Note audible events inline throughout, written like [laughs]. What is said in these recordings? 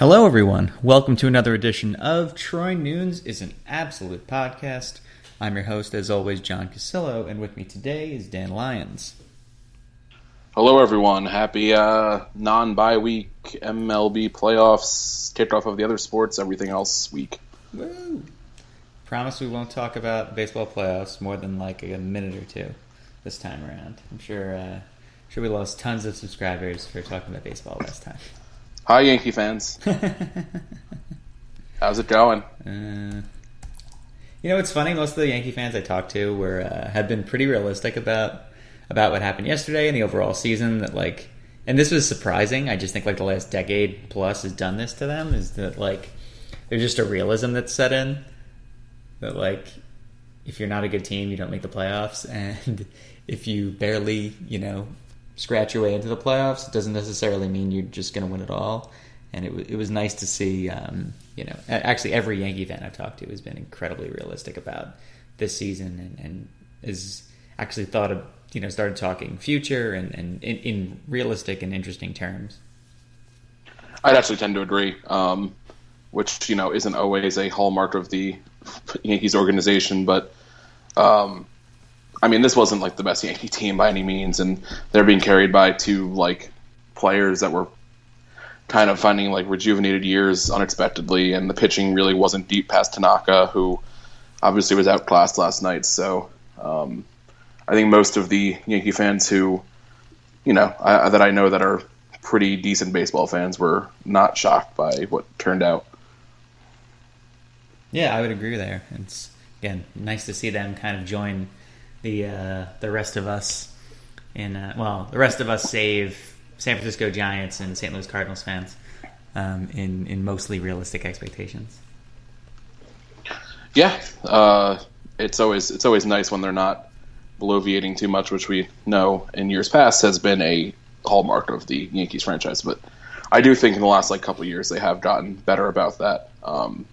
Hello, everyone. Welcome to another edition of Troy Nunes is an Absolute Podcast. I'm your host, as always, John Cassillo, and with me today is Dan Lyons. Hello, everyone. Happy uh, non bye week MLB playoffs, kickoff of the other sports, everything else week. Woo! Promise we won't talk about baseball playoffs more than like a minute or two this time around. I'm sure. Uh, sure, we lost tons of subscribers for talking about baseball last time. Hi, Yankee fans. [laughs] How's it going? Uh, you know, it's funny. Most of the Yankee fans I talked to were uh, have been pretty realistic about about what happened yesterday and the overall season. That like, and this was surprising. I just think like the last decade plus has done this to them. Is that like there's just a realism that's set in that like if you're not a good team, you don't make the playoffs, [laughs] and if you barely, you know, scratch your way into the playoffs, it doesn't necessarily mean you're just going to win it all. And it, w- it was nice to see, um, you know, actually every Yankee fan I've talked to has been incredibly realistic about this season and, and is actually thought of, you know, started talking future and, and in, in realistic and interesting terms. I'd actually tend to agree, um, which, you know, isn't always a hallmark of the Yankees organization, but um, I mean, this wasn't like the best Yankee team by any means, and they're being carried by two like players that were kind of finding like rejuvenated years unexpectedly, and the pitching really wasn't deep past Tanaka, who obviously was outclassed last night. So um, I think most of the Yankee fans who, you know, I, that I know that are pretty decent baseball fans were not shocked by what turned out. Yeah, I would agree there. It's again nice to see them kind of join the uh, the rest of us in uh, well, the rest of us save San Francisco Giants and St. Louis Cardinals fans um, in in mostly realistic expectations. Yeah, uh, it's always it's always nice when they're not bloviating too much, which we know in years past has been a hallmark of the Yankees franchise. But I do think in the last like couple years they have gotten better about that. Um,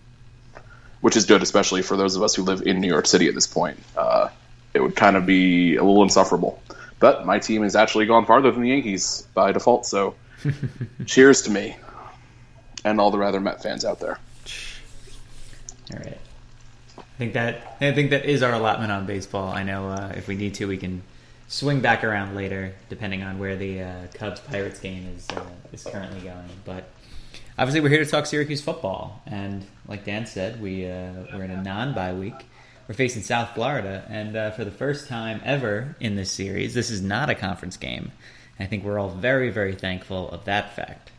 which is good, especially for those of us who live in New York City at this point. Uh, it would kind of be a little insufferable. But my team has actually gone farther than the Yankees by default, so [laughs] cheers to me and all the rather Met fans out there. All right. I think that I think that is our allotment on baseball. I know uh, if we need to, we can swing back around later, depending on where the uh, Cubs Pirates game is uh, is currently going. But obviously we're here to talk Syracuse football, and like Dan said, we uh, we're in a non bye week. We're facing South Florida, and uh, for the first time ever in this series, this is not a conference game. I think we're all very, very thankful of that fact.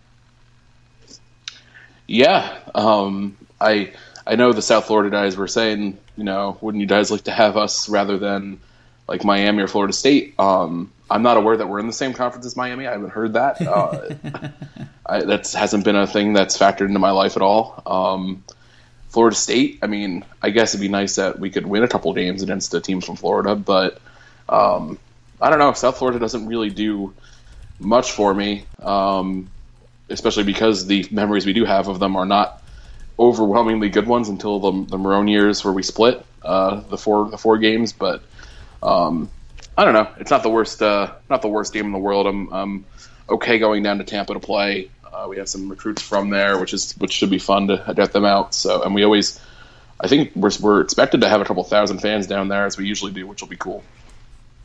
Yeah, um, I I know the South Florida guys were saying, you know, wouldn't you guys like to have us rather than like Miami or Florida State? Um, I'm not aware that we're in the same conference as Miami. I haven't heard that. Uh, [laughs] that hasn't been a thing that's factored into my life at all. Um, Florida State, I mean, I guess it'd be nice that we could win a couple games against a team from Florida, but um, I don't know. South Florida doesn't really do much for me, um, especially because the memories we do have of them are not overwhelmingly good ones until the, the Marrone years where we split uh, the four the four games. But um, I don't know. It's not the worst uh, not the worst game in the world. I'm, I'm okay going down to Tampa to play. Uh, we have some recruits from there, which is which should be fun to get them out. So, and we always, I think we're we're expected to have a couple thousand fans down there as we usually do, which will be cool.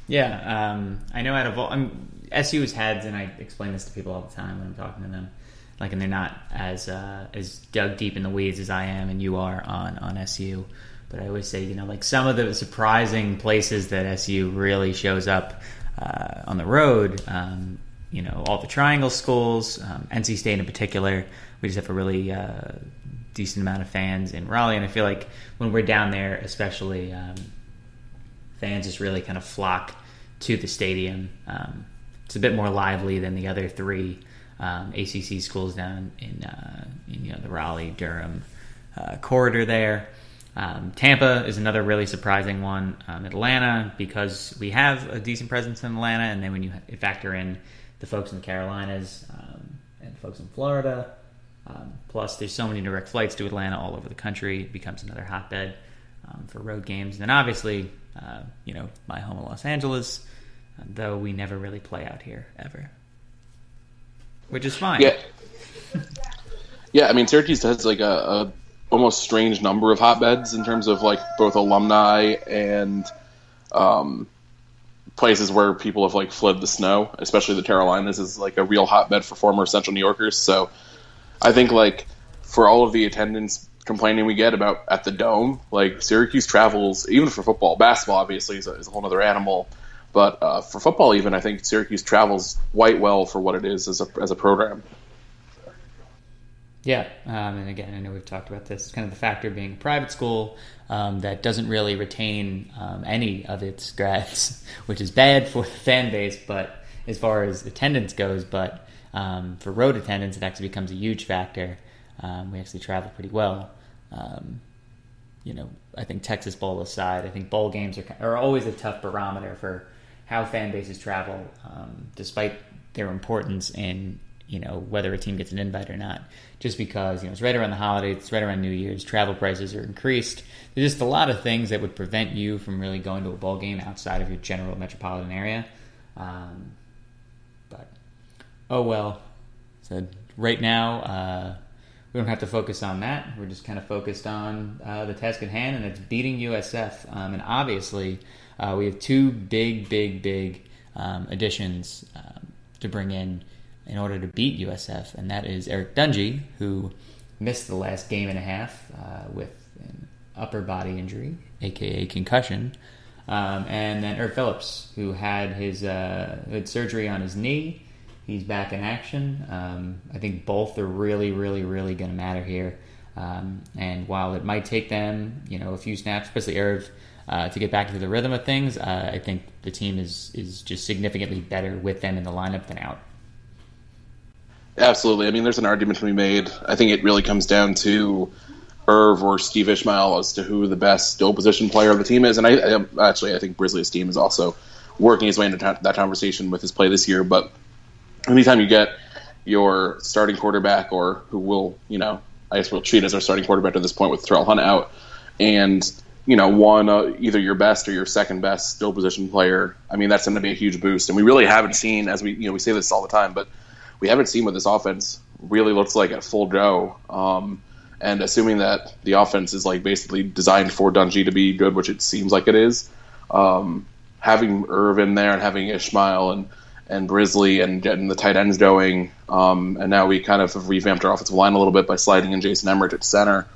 Yeah, um, I know out of all, I'm, SU has had, and I explain this to people all the time when I'm talking to them, like, and they're not as uh, as dug deep in the weeds as I am and you are on on SU. But I always say, you know, like some of the surprising places that SU really shows up uh, on the road. Um, you know, all the triangle schools, um, NC State in particular. We just have a really uh, decent amount of fans in Raleigh, and I feel like when we're down there, especially, um, fans just really kind of flock to the stadium um, it's a bit more lively than the other three um, ACC schools down in, uh, in, you know the Raleigh Durham uh, corridor there. Um, Tampa is another really surprising one. Um, Atlanta, because we have a decent presence in Atlanta, and then when you factor in the folks in the Carolinas um, and folks in Florida, um, plus there's so many direct flights to Atlanta all over the country, it becomes another hotbed um, for road games. And then obviously, uh, you know, my home in Los Angeles, though we never really play out here ever, which is fine. Yeah. yeah, I mean, Syracuse has like a, a almost strange number of hotbeds in terms of like both alumni and um, places where people have like fled the snow. Especially the Carolinas is like a real hotbed for former Central New Yorkers. So I think like for all of the attendance complaining we get about at the dome, like Syracuse travels even for football, basketball obviously is a, is a whole other animal. But uh, for football, even I think Syracuse travels quite well for what it is as a as a program. Yeah, um, and again, I know we've talked about this. Kind of the factor being a private school um, that doesn't really retain um, any of its grads, [laughs] which is bad for the fan base. But as far as attendance goes, but um, for road attendance, it actually becomes a huge factor. Um, we actually travel pretty well. Um, you know, I think Texas Bowl aside, I think bowl games are are always a tough barometer for how fan bases travel, despite their importance in you know whether a team gets an invite or not just because you know it's right around the holidays, it's right around New Year's, travel prices are increased. There's just a lot of things that would prevent you from really going to a ball game outside of your general metropolitan area. Um, but oh well. So right now uh, we don't have to focus on that. We're just kind of focused on uh, the task at hand, and it's beating USF. Um, and obviously, uh, we have two big, big, big um, additions um, to bring in in order to beat USF, and that is Eric Dungey, who missed the last game and a half uh, with an upper body injury, aka concussion, um, and then Irv Phillips, who had his uh, had surgery on his knee. He's back in action. Um, I think both are really, really, really going to matter here. Um, and while it might take them, you know, a few snaps, especially Irv, uh, to get back into the rhythm of things, uh, I think the team is is just significantly better with them in the lineup than out. Absolutely. I mean, there's an argument to be made. I think it really comes down to Irv or Steve Ishmael as to who the best dual position player of the team is. And I, I actually I think Brisly Estime is also working his way into that conversation with his play this year. But anytime you get your starting quarterback or who will, you know, I guess we'll treat as our starting quarterback at this point with Terrell Hunt out, and you know, one uh, either your best or your second best dual position player. I mean, that's going to be a huge boost. And we really haven't seen, as we you know, we say this all the time, but we haven't seen what this offense really looks like at full go. Um, and assuming that the offense is like basically designed for Dungey to be good, which it seems like it is, um, having Irv in there and having Ishmael and and Brisly and getting the tight ends going, um, and now we kind of have revamped our offensive line a little bit by sliding in Jason Emerich at center.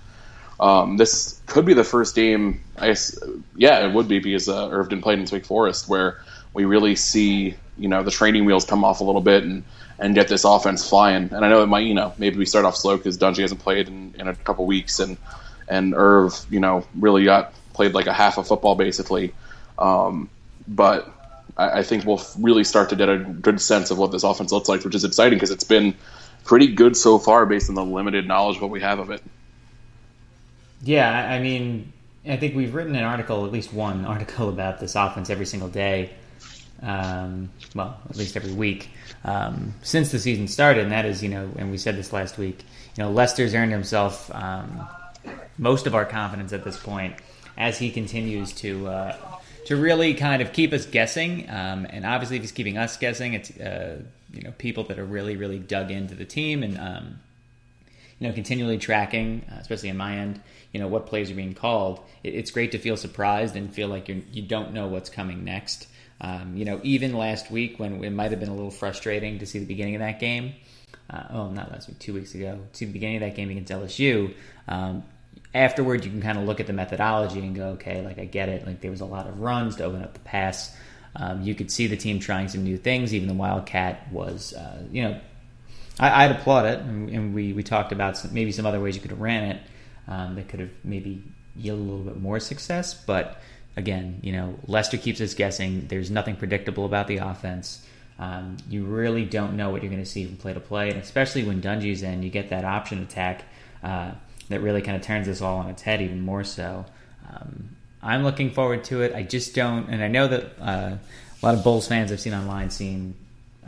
Um, this could be the first game. I guess, yeah, it would be because uh, Irv didn't play in Wake Forest, where we really see you know the training wheels come off a little bit and and get this offense flying. And I know it might, you know, maybe we start off slow because Dungey hasn't played in, in a couple weeks, and and Irv, you know, really got played like a half of football basically. Um, but I, I, think we'll really start to get a good sense of what this offense looks like, which is exciting because it's been pretty good so far based on the limited knowledge what we have of it. Yeah, I mean, I think we've written an article, at least one article about this offense every single day um, well, at least every week um, since the season started. And that is, you know, and we said this last week, you know, Lester's earned himself um, most of our confidence at this point as he continues to uh, to really kind of keep us guessing. Um, and obviously, if he's keeping us guessing, it's uh, you know people that are really really dug into the team and um, you know continually tracking, uh, especially in my end. You know what plays are being called. It, it's great to feel surprised and feel like you're you don't know what's coming next. Um, you know, even last week when it might have been a little frustrating to see the beginning of that game. Uh, oh, not last week, two weeks ago, to the beginning of that game against LSU. Um, afterward, you can kind of look at the methodology and go, okay, like I get it. Like there was a lot of runs to open up the pass. Um, you could see the team trying some new things. Even the Wildcat was, uh, you know, I, would applaud it. And, and, we, we talked about some, maybe some other ways you could have ran it um, that could have maybe yielded a little bit more success. But again, you know, Lester keeps us guessing. There's nothing predictable about the offense. um, you really don't know what you're going to see from play to play, and especially when Dungey's in, you get that option attack uh, that really kind of turns this all on its head even more so. Um, I'm looking forward to it. I just don't, and I know that uh, a lot of Bulls fans I've seen online seem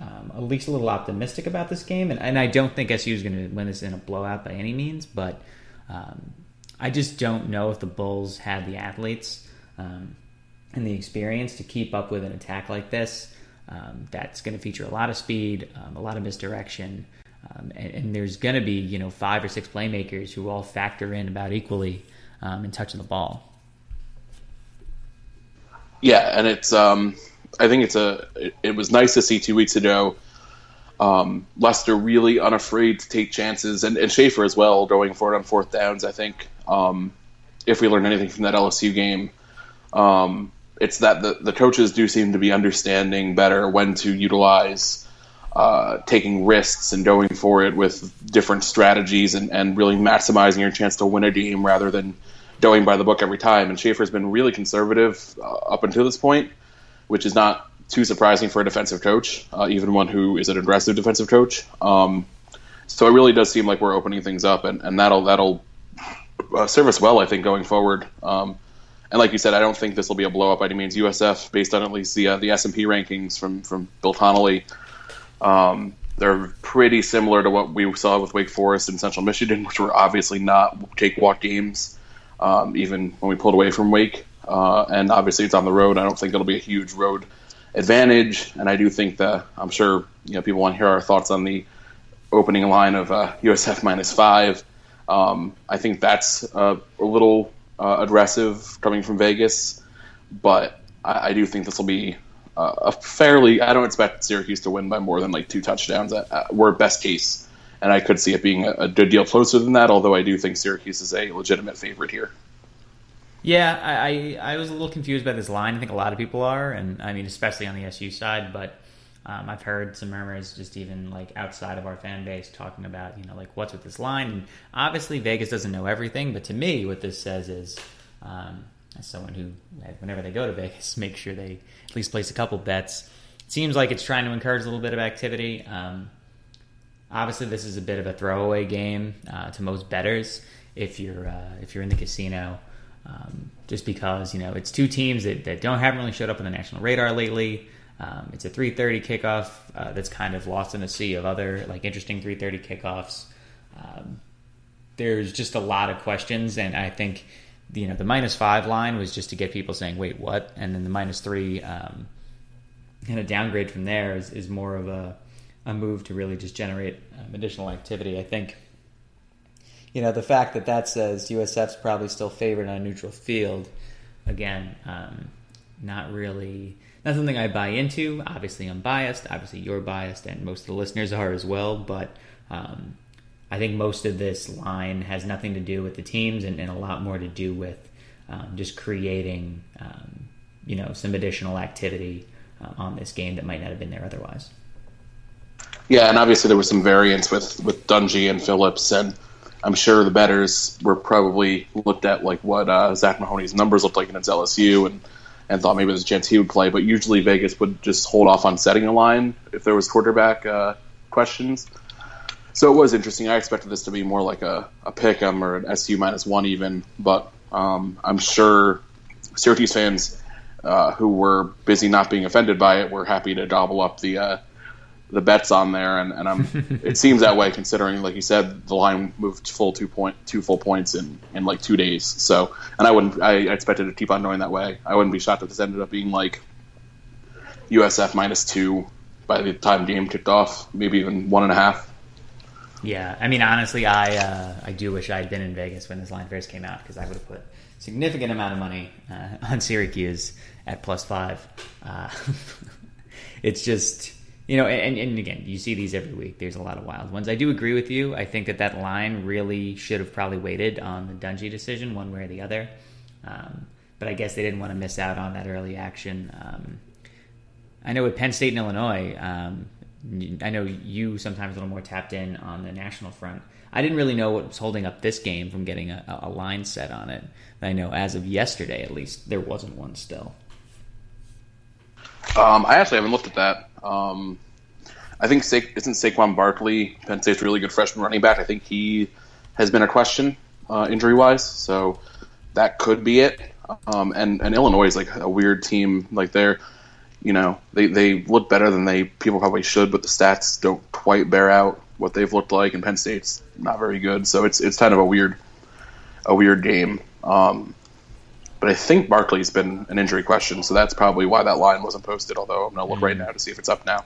um, at least a little optimistic about this game, and, and I don't think SU is going to win this in a blowout by any means, but um, I just don't know if the Bulls had the athletes um, and the experience to keep up with an attack like this. Um, that's going to feature a lot of speed, um, a lot of misdirection, um, and, and, there's going to be you know five or six playmakers who all factor in about equally um, in touching the ball. Yeah, and it's um, I think it's a it, it, was nice to see two weeks ago. Lester really unafraid to take chances, and, and Shafer as well, going for it on fourth downs. I think if we learn anything from that LSU game, um, it's that the, the coaches do seem to be understanding better when to utilize uh, taking risks and going for it with different strategies and, and really maximizing your chance to win a game rather than going by the book every time. And Shafer's been really conservative uh, up until this point, which is not too surprising for a defensive coach, uh, even one who is an aggressive defensive coach. Um, so it really does seem like we're opening things up, and, and that'll that'll uh, serve us well, I think, going forward. Um, and like you said, I don't think this will be a blow up by any means. USF, based on at least the uh, the S and P rankings from from Bill Connelly, um, they're pretty similar to what we saw with Wake Forest and Central Michigan, which were obviously not cakewalk games, um, even when we pulled away from Wake. Uh, and obviously, it's on the road. I don't think it'll be a huge road advantage. And I do think that I'm sure you know people want to hear our thoughts on the opening line of uh, USF minus five. Um, I think that's a little uh, aggressive coming from Vegas, but I, I do think this will be uh, a fairly. I don't expect Syracuse to win by more than like two touchdowns. At, at, we're best case, and I could see it being a, a good deal closer than that. Although I do think Syracuse is a legitimate favorite here. Yeah, I, I, I was a little confused by this line. I think a lot of people are, and I mean especially on the SU side, but. Um, I've heard some murmurs just even like outside of our fan base talking about, you know, like what's with this line. And obviously, Vegas doesn't know everything, but to me, what this says is, um, as someone who, whenever they go to [laughs] Vegas, make sure they at least place a couple bets. It seems like it's trying to encourage a little bit of activity. Um, obviously, this is a bit of a throwaway game uh, to most betters if you're uh, if you're in the casino. Um, just because you know it's two teams that, that don't haven't really showed up on the national radar lately. Um, it's a 3:30 kickoff uh, that's kind of lost in a sea of other like interesting 3:30 kickoffs. Um, there's just a lot of questions, and I think you know the minus five line was just to get people saying, "Wait, what?" And then the minus three um, kind of downgrade from there is, is more of a a move to really just generate um, additional activity. I think you know the fact that that says USF's probably still favored on a neutral field. Again, um, not really not something I buy into. Obviously, I'm biased. Obviously, you're biased, and most of the listeners are as well. But um, I think most of this line has nothing to do with the teams, and, and a lot more to do with um, just creating, um, you know, some additional activity uh, on this game that might not have been there otherwise. Yeah, and obviously there was some variance with with Dungey and Phillips, and I'm sure the betters were probably looked at like what uh, Zach Mahoney's numbers looked like against LSU and and thought maybe there's a chance he would play. But usually Vegas would just hold off on setting a line if there was quarterback uh, questions. So it was interesting. I expected this to be more like a, a pick 'em or an SU minus one even, but um, I'm sure Syracuse fans uh, who were busy not being offended by it were happy to gobble up the uh, the bets on there, and, and I'm. [laughs] it seems that way considering, like you said, the line moved full two point two full points in, in like two days. So, and I wouldn't. I expected to keep on going that way. I wouldn't be shocked if this ended up being like USF minus two by the time game kicked off, maybe even one and a half. Yeah, I mean, honestly, I uh, I do wish I had been in Vegas when this line first came out because I would have put significant amount of money uh, [laughs] on Syracuse at plus five. Uh, [laughs] it's just you know, and, and again, you see these every week. There's a lot of wild ones. I do agree with you. I think that that line really should have probably waited on the Dungey decision, one way or the other. Um, but I guess they didn't want to miss out on that early action. Um, I know with Penn State and Illinois, um, I know you sometimes a little more tapped in on the national front. I didn't really know what was holding up this game from getting a, a line set on it. I know as of yesterday, at least, there wasn't one still. Um, I actually haven't looked at that. Um, I think Sa- isn't Saquon Barkley Penn State's really good freshman running back. I think he has been a question uh, injury wise, so that could be it. Um, and and Illinois is like a weird team. Like they're, you know, they they look better than they people probably should, but the stats don't quite bear out what they've looked like. And Penn State's not very good, so it's it's kind of a weird a weird game. Um, but I think Barkley's been an injury question, so that's probably why that line wasn't posted. Although I'm gonna look right now to see if it's up now.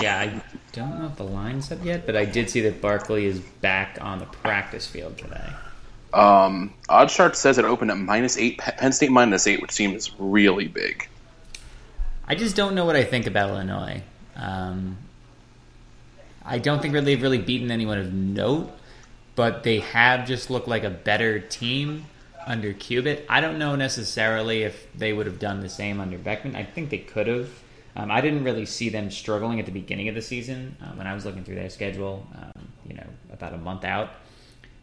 Yeah, I don't know if the line's up yet, but I did see that Barkley is back on the practice field today. Um, OddsShark says it opened at minus eight, Penn State minus eight, which seems really big. I just don't know what I think about Illinois. Um, I don't think really they've really beaten anyone of note, but they have just looked like a better team under Cubit. I don't know necessarily if they would have done the same under Beckman. I think they could have. Um, I didn't really see them struggling at the beginning of the season uh, when I was looking through their schedule. Um, you know, about a month out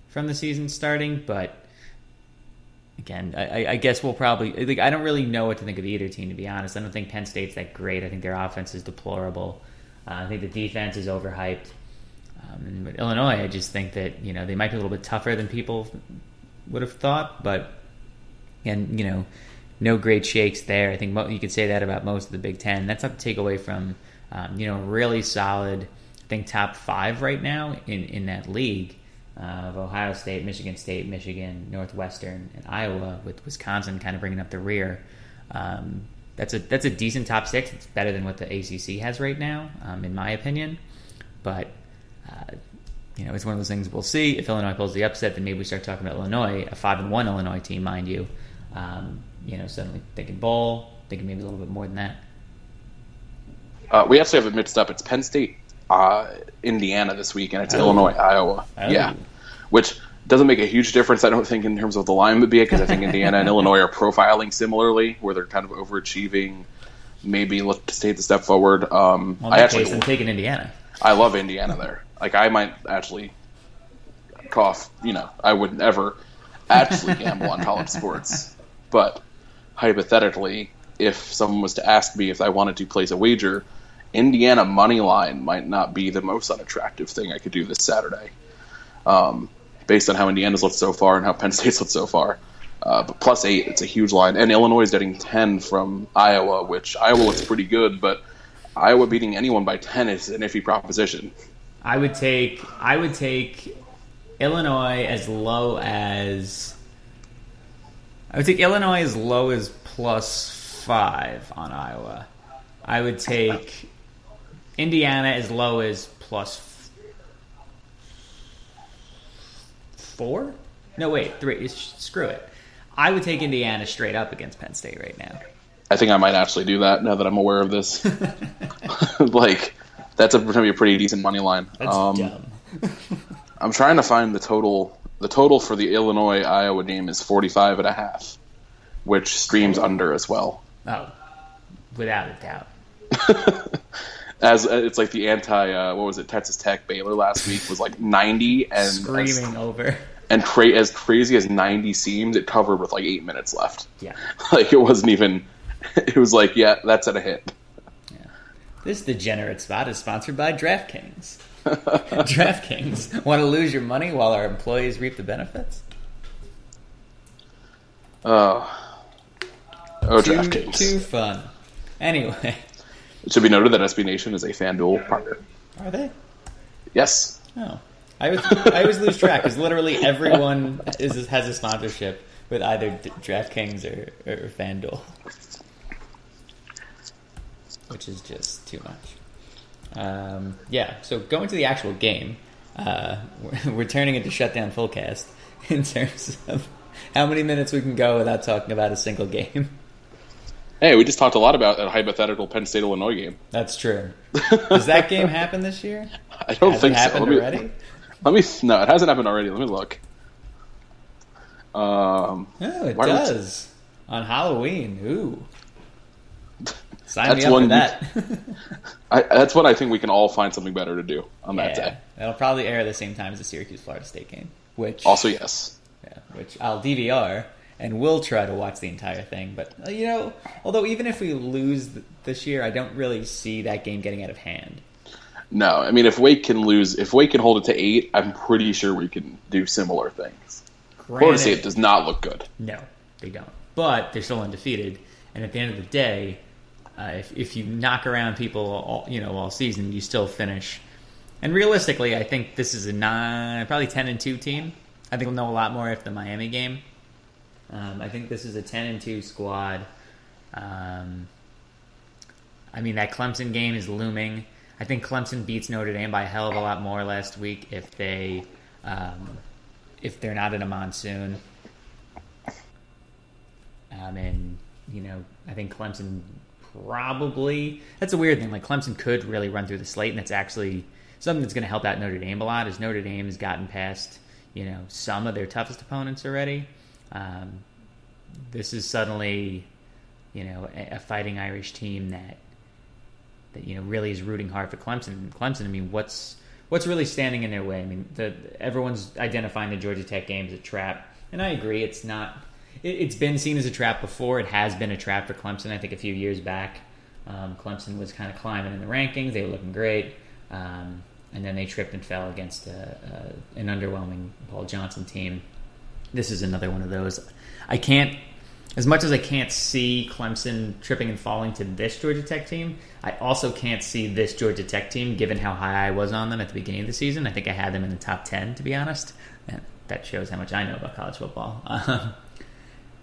from the season starting, but again, I, I, guess we'll probably. Like, I don't really know what to think of either team, to be honest. I don't think Penn State's that great. I think their offense is deplorable. Uh, I think the defense is overhyped. Um, Illinois, I just think that you know they might be a little bit tougher than people would have thought, but and you know, no great shakes there. I think mo- you could say that about most of the Big Ten. That's not to take away from um, you know really solid. I think top five right now in in that league uh, of Ohio State, Michigan State, Michigan, Northwestern, and Iowa, with Wisconsin kind of bringing up the rear. Um, that's a that's a decent top six. It's better than what the ACC has right now, um, in my opinion. But uh, you know, it's one of those things we'll see. If Illinois pulls the upset, then maybe we start talking about Illinois, a five and one Illinois team, mind you. Um, you know, suddenly thinking bowl, thinking maybe a little bit more than that. Uh, we actually have it mixed up. It's Penn State, uh, Indiana this week, and it's oh. Illinois, Iowa. Oh. Yeah, which doesn't make a huge difference, I don't think, in terms of the line would be because I think Indiana and Illinois are profiling similarly, where they're kind of overachieving. Maybe look to take the step forward. Um, well, I actually case, I'm taking Indiana. I love Indiana there. Like I might actually cough. You know, I would never actually gamble on college [laughs] sports, but hypothetically, if someone was to ask me if I wanted to place a wager, Indiana money line might not be the most unattractive thing I could do this Saturday. Um, based on how Indiana's looked so far and how Penn State's looked so far. Uh, but plus eight, it's a huge line. And Illinois is getting 10 from Iowa, which Iowa looks pretty good, but Iowa beating anyone by 10 is an iffy proposition. I would take I would take Illinois as low as I would take Illinois as low as plus five on Iowa. I would take Indiana as low as plus four? No, wait, three. Screw it. I would take Indiana straight up against Penn State right now. I think I might actually do that now that I'm aware of this. [laughs] [laughs] like, that's going to be a pretty decent money line. That's um, dumb. [laughs] I'm trying to find the total. The total for the Illinois Iowa game is 45 and a half, which streams under as well. Oh, without a doubt. [laughs] as uh, it's like the anti uh, what was it Texas Tech Baylor last week was like 90 and screaming as, over and cra- as crazy as 90 seemed it covered with like 8 minutes left yeah [laughs] like it wasn't even it was like yeah that's at a hit. This degenerate spot is sponsored by DraftKings. [laughs] DraftKings want to lose your money while our employees reap the benefits? Oh. Oh too, DraftKings. too fun. Anyway. It should be noted that SB Nation is a FanDuel partner. Are they? Yes. Oh, I always, I always lose track because literally everyone is has a sponsorship with either DraftKings or, or FanDuel, which is just too much. Um, yeah. So going to the actual game, uh, we're, [laughs] we're turning into Shutdown Fullcast [laughs] in terms of how many minutes we can go without talking about a single game. Hey, we just talked a lot about that hypothetical Penn State Illinois game. That's true. Does that game happen this year? [laughs] I don't Has think it happened so. Let me, already. Let me. No, it hasn't happened already. Let me look. Um, Oh, it does on Halloween. Ooh, sign That's me up one- that. I, that's when I think we can all find something better to do on that day. it'll probably air at the same time as the Syracuse Florida State game, which Also, yes. yeah, which I'll DVR and we'll try to watch the entire thing. But uh, you know, although even if we lose this year, I don't really see that game getting out of hand. No, I mean if Wake can lose, if Wake can hold it to eight, I'm pretty sure we can do similar things. Florida Granted- State does not look good. No, they don't. But they're still undefeated, and at the end of the day, uh, if if you knock around people all you know all season, you still finish. And realistically, I think this is a nine, probably ten and two team. I think we'll know a lot more after the Miami game. Um, I think this is a ten and two squad. Um, I mean, that Clemson game is looming. I think Clemson beats Notre Dame by a hell of a lot more last week if they um, if they're not in a monsoon. Um, and you know, I think Clemson probably that's a weird thing. Like Clemson could really run through the slate, and that's actually something that's going to help out Notre Dame a lot. Is Notre Dame has gotten past you know some of their toughest opponents already. Um, this is suddenly you know a, a fighting Irish team that that you know really is rooting hard for Clemson. Clemson, I mean, what's what's really standing in their way? I mean, the, everyone's identifying the Georgia Tech game as a trap, and I agree. It's not. It, it's been seen as a trap before. It has been a trap for Clemson. I think a few years back, um, Clemson was kind of climbing in the rankings. They were looking great, um, and then they tripped and fell against a, a, an underwhelming Paul Johnson team. This is another one of those. I can't as much as I can't see Clemson tripping and falling to this Georgia Tech team, I also can't see this Georgia Tech team, given how high I was on them at the beginning of the season. I think I had them in the top 10, to be honest. And that shows how much I know about college football. [laughs]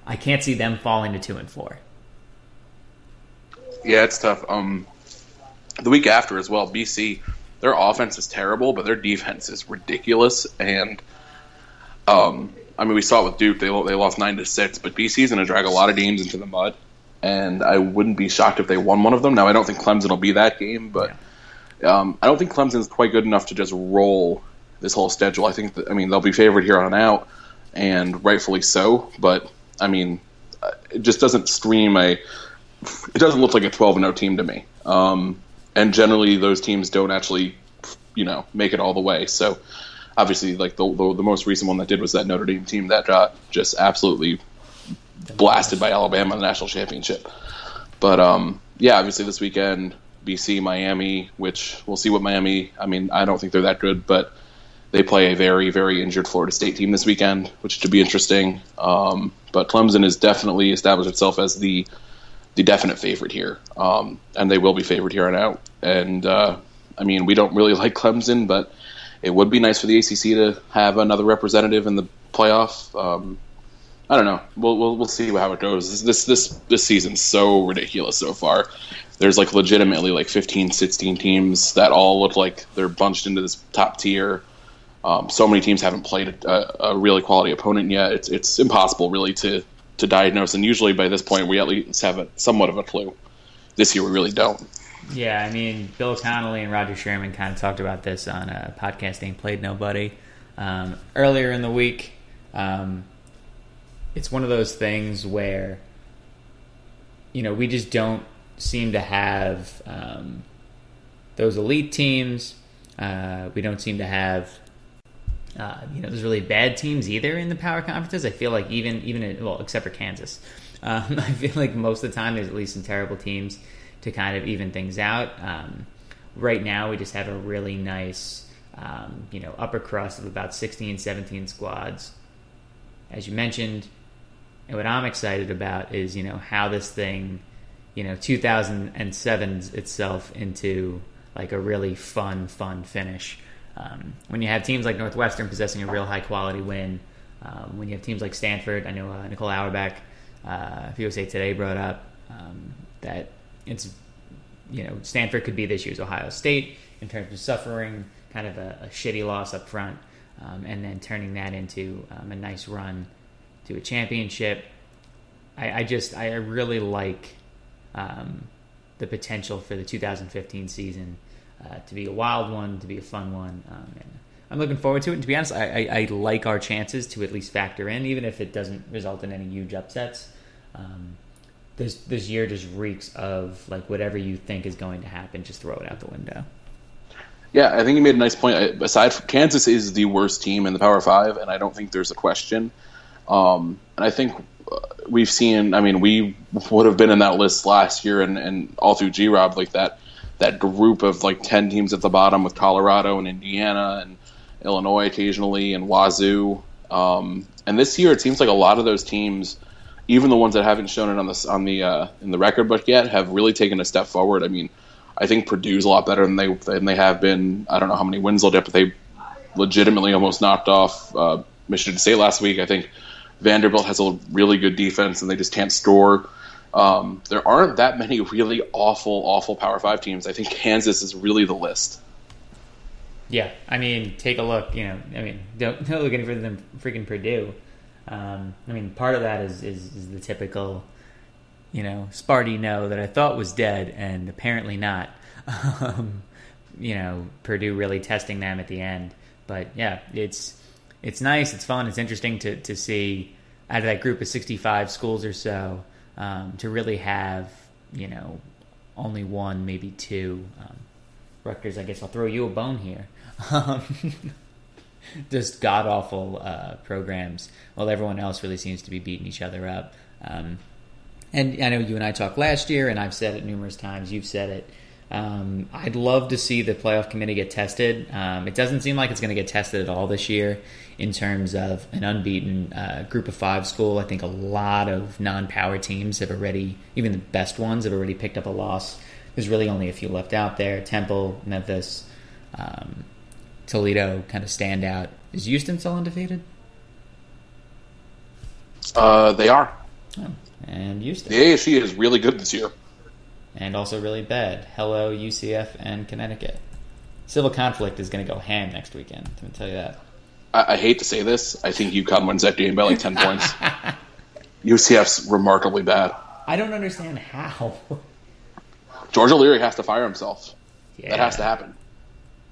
I can't see them falling to 2 and 4. Yeah, it's tough. Um, the week after as well, BC, their offense is terrible, but their defense is ridiculous. And um, I mean, we saw it with Duke; they they lost nine to six. But BC's going to drag a lot of games into the mud, and I wouldn't be shocked if they won one of them. Now, I don't think Clemson will be that game, but um, I don't think Clemson's quite good enough to just roll this whole schedule. I think that, I mean they'll be favored here on out, and rightfully so. But I mean, uh, it just doesn't scream a. It doesn't look like a twelve and zero team to me. Um, and generally, those teams don't actually, you know, make it all the way. So obviously, like the, the the most recent one that did was that Notre Dame team that got just absolutely blasted by Alabama in the national championship. But um, yeah, obviously this weekend, BC, Miami, which we'll see what Miami. I mean, I don't think they're that good, but they play a very, very injured Florida State team this weekend, which should be interesting. Um, but Clemson has definitely established itself as the the definite favorite here, um, and they will be favored here and out. And uh, I mean, we don't really [laughs] like Clemson, but it would be nice for the ACC to have another representative in the playoff. Um, I don't know. We'll, we'll we'll see how it goes. This this this this season's so ridiculous so far. There's like legitimately like 15, 16 teams that all look like they're bunched into this top tier. Um, so many teams haven't played a, a really quality opponent yet. It's it's impossible really to to diagnose. And usually by this point we at least have a, somewhat of a clue. This year we really don't. Yeah, I mean, Bill Connelly and Roger Sherman kind of talked about this on a podcast Ain't Played Nobody um, earlier in the week. Um, it's one of those things where, you know, we just don't seem to have um, those elite teams. Uh, we don't seem to have, uh, you know, those really bad teams either in the power conferences. I feel like even even in, well, except for Kansas, um, [laughs] I feel like most of the time there's at least some terrible teams to kind of even things out. Um, right now, we just have a really nice, um, you know, upper crust of about 16, 17 squads. As you mentioned, and what I'm excited about is, you know, how this thing, you know, 2007's itself into like a really fun, fun finish. Um, when you have teams like Northwestern possessing a real high quality win, um, when you have teams like Stanford, I know uh, Nicole Auerbach, uh, USA Today brought up um, that it's you know Stanford could be this year's Ohio State in terms of suffering kind of a, a shitty loss up front, um, and then turning that into um, a nice run to a championship. I, I just I really like um, the potential for the 2015 season uh, to be a wild one, to be a fun one. Um, I'm looking forward to it. And to be honest, I, I, I, like our chances to at least factor in, even if it doesn't result in any huge upsets. Um, this this year just reeks of like whatever you think is going to happen, just throw it out the window. Yeah, I think you made a nice point. Aside from Kansas is the worst team in the Power Five, and I don't think there's a question. Um, and I think we've seen. I mean, we would have been in that list last year, and, and all through G Rob, like that that group of like ten teams at the bottom with Colorado and Indiana and Illinois occasionally and Wazoo. Um, and this year, it seems like a lot of those teams, even the ones that haven't shown it on the on the uh, in the record book yet, have really taken a step forward. I mean, I think Purdue's a lot better than they than they have been. I don't know how many wins they'll get, but they legitimately almost knocked off uh, Michigan State last week. I think Vanderbilt has a really good defense, and they just can't score. Um, there aren't that many really awful, awful Power Five teams. I think Kansas is really the list. Yeah, I mean, take a look. You know, I mean, don't, [laughs] don't look any further than freaking Purdue. Um, I mean, part of that is, is, is the typical, you know, Sparty no that I thought was dead and apparently not. [laughs] Um, you know, Purdue really testing them at the end. But yeah, it's it's nice, it's fun, it's interesting to to see out of that group of sixty five schools or so um, to really have you know only one, maybe two. Um, Rutgers, I guess I'll throw you a bone here. [laughs] Um, just god awful uh, programs, while everyone else really seems to be beating each other up. Um, and I know you and I talked last year, and I've said it numerous times. You've said it. Um, I'd love to see the playoff committee get tested. Um, it doesn't seem like it's going to get tested at all this year in terms of an unbeaten uh, group of five school. I think a lot of non power teams have already, even the best ones, have already picked up a loss. There's really only a few left out there Temple, Memphis, um, Toledo kind of stand out. Is Houston still undefeated? Uh, they are. Oh, and Houston. The ASC is really good this year. And also really bad. Hello, UCF and Connecticut. Civil conflict is going to go ham next weekend. Let me tell you that. I, I hate to say this. I think UConn wins that game by like 10 points. [laughs] UCF's remarkably bad. I don't understand how. George O'Leary has to fire himself. Yeah. That has to happen.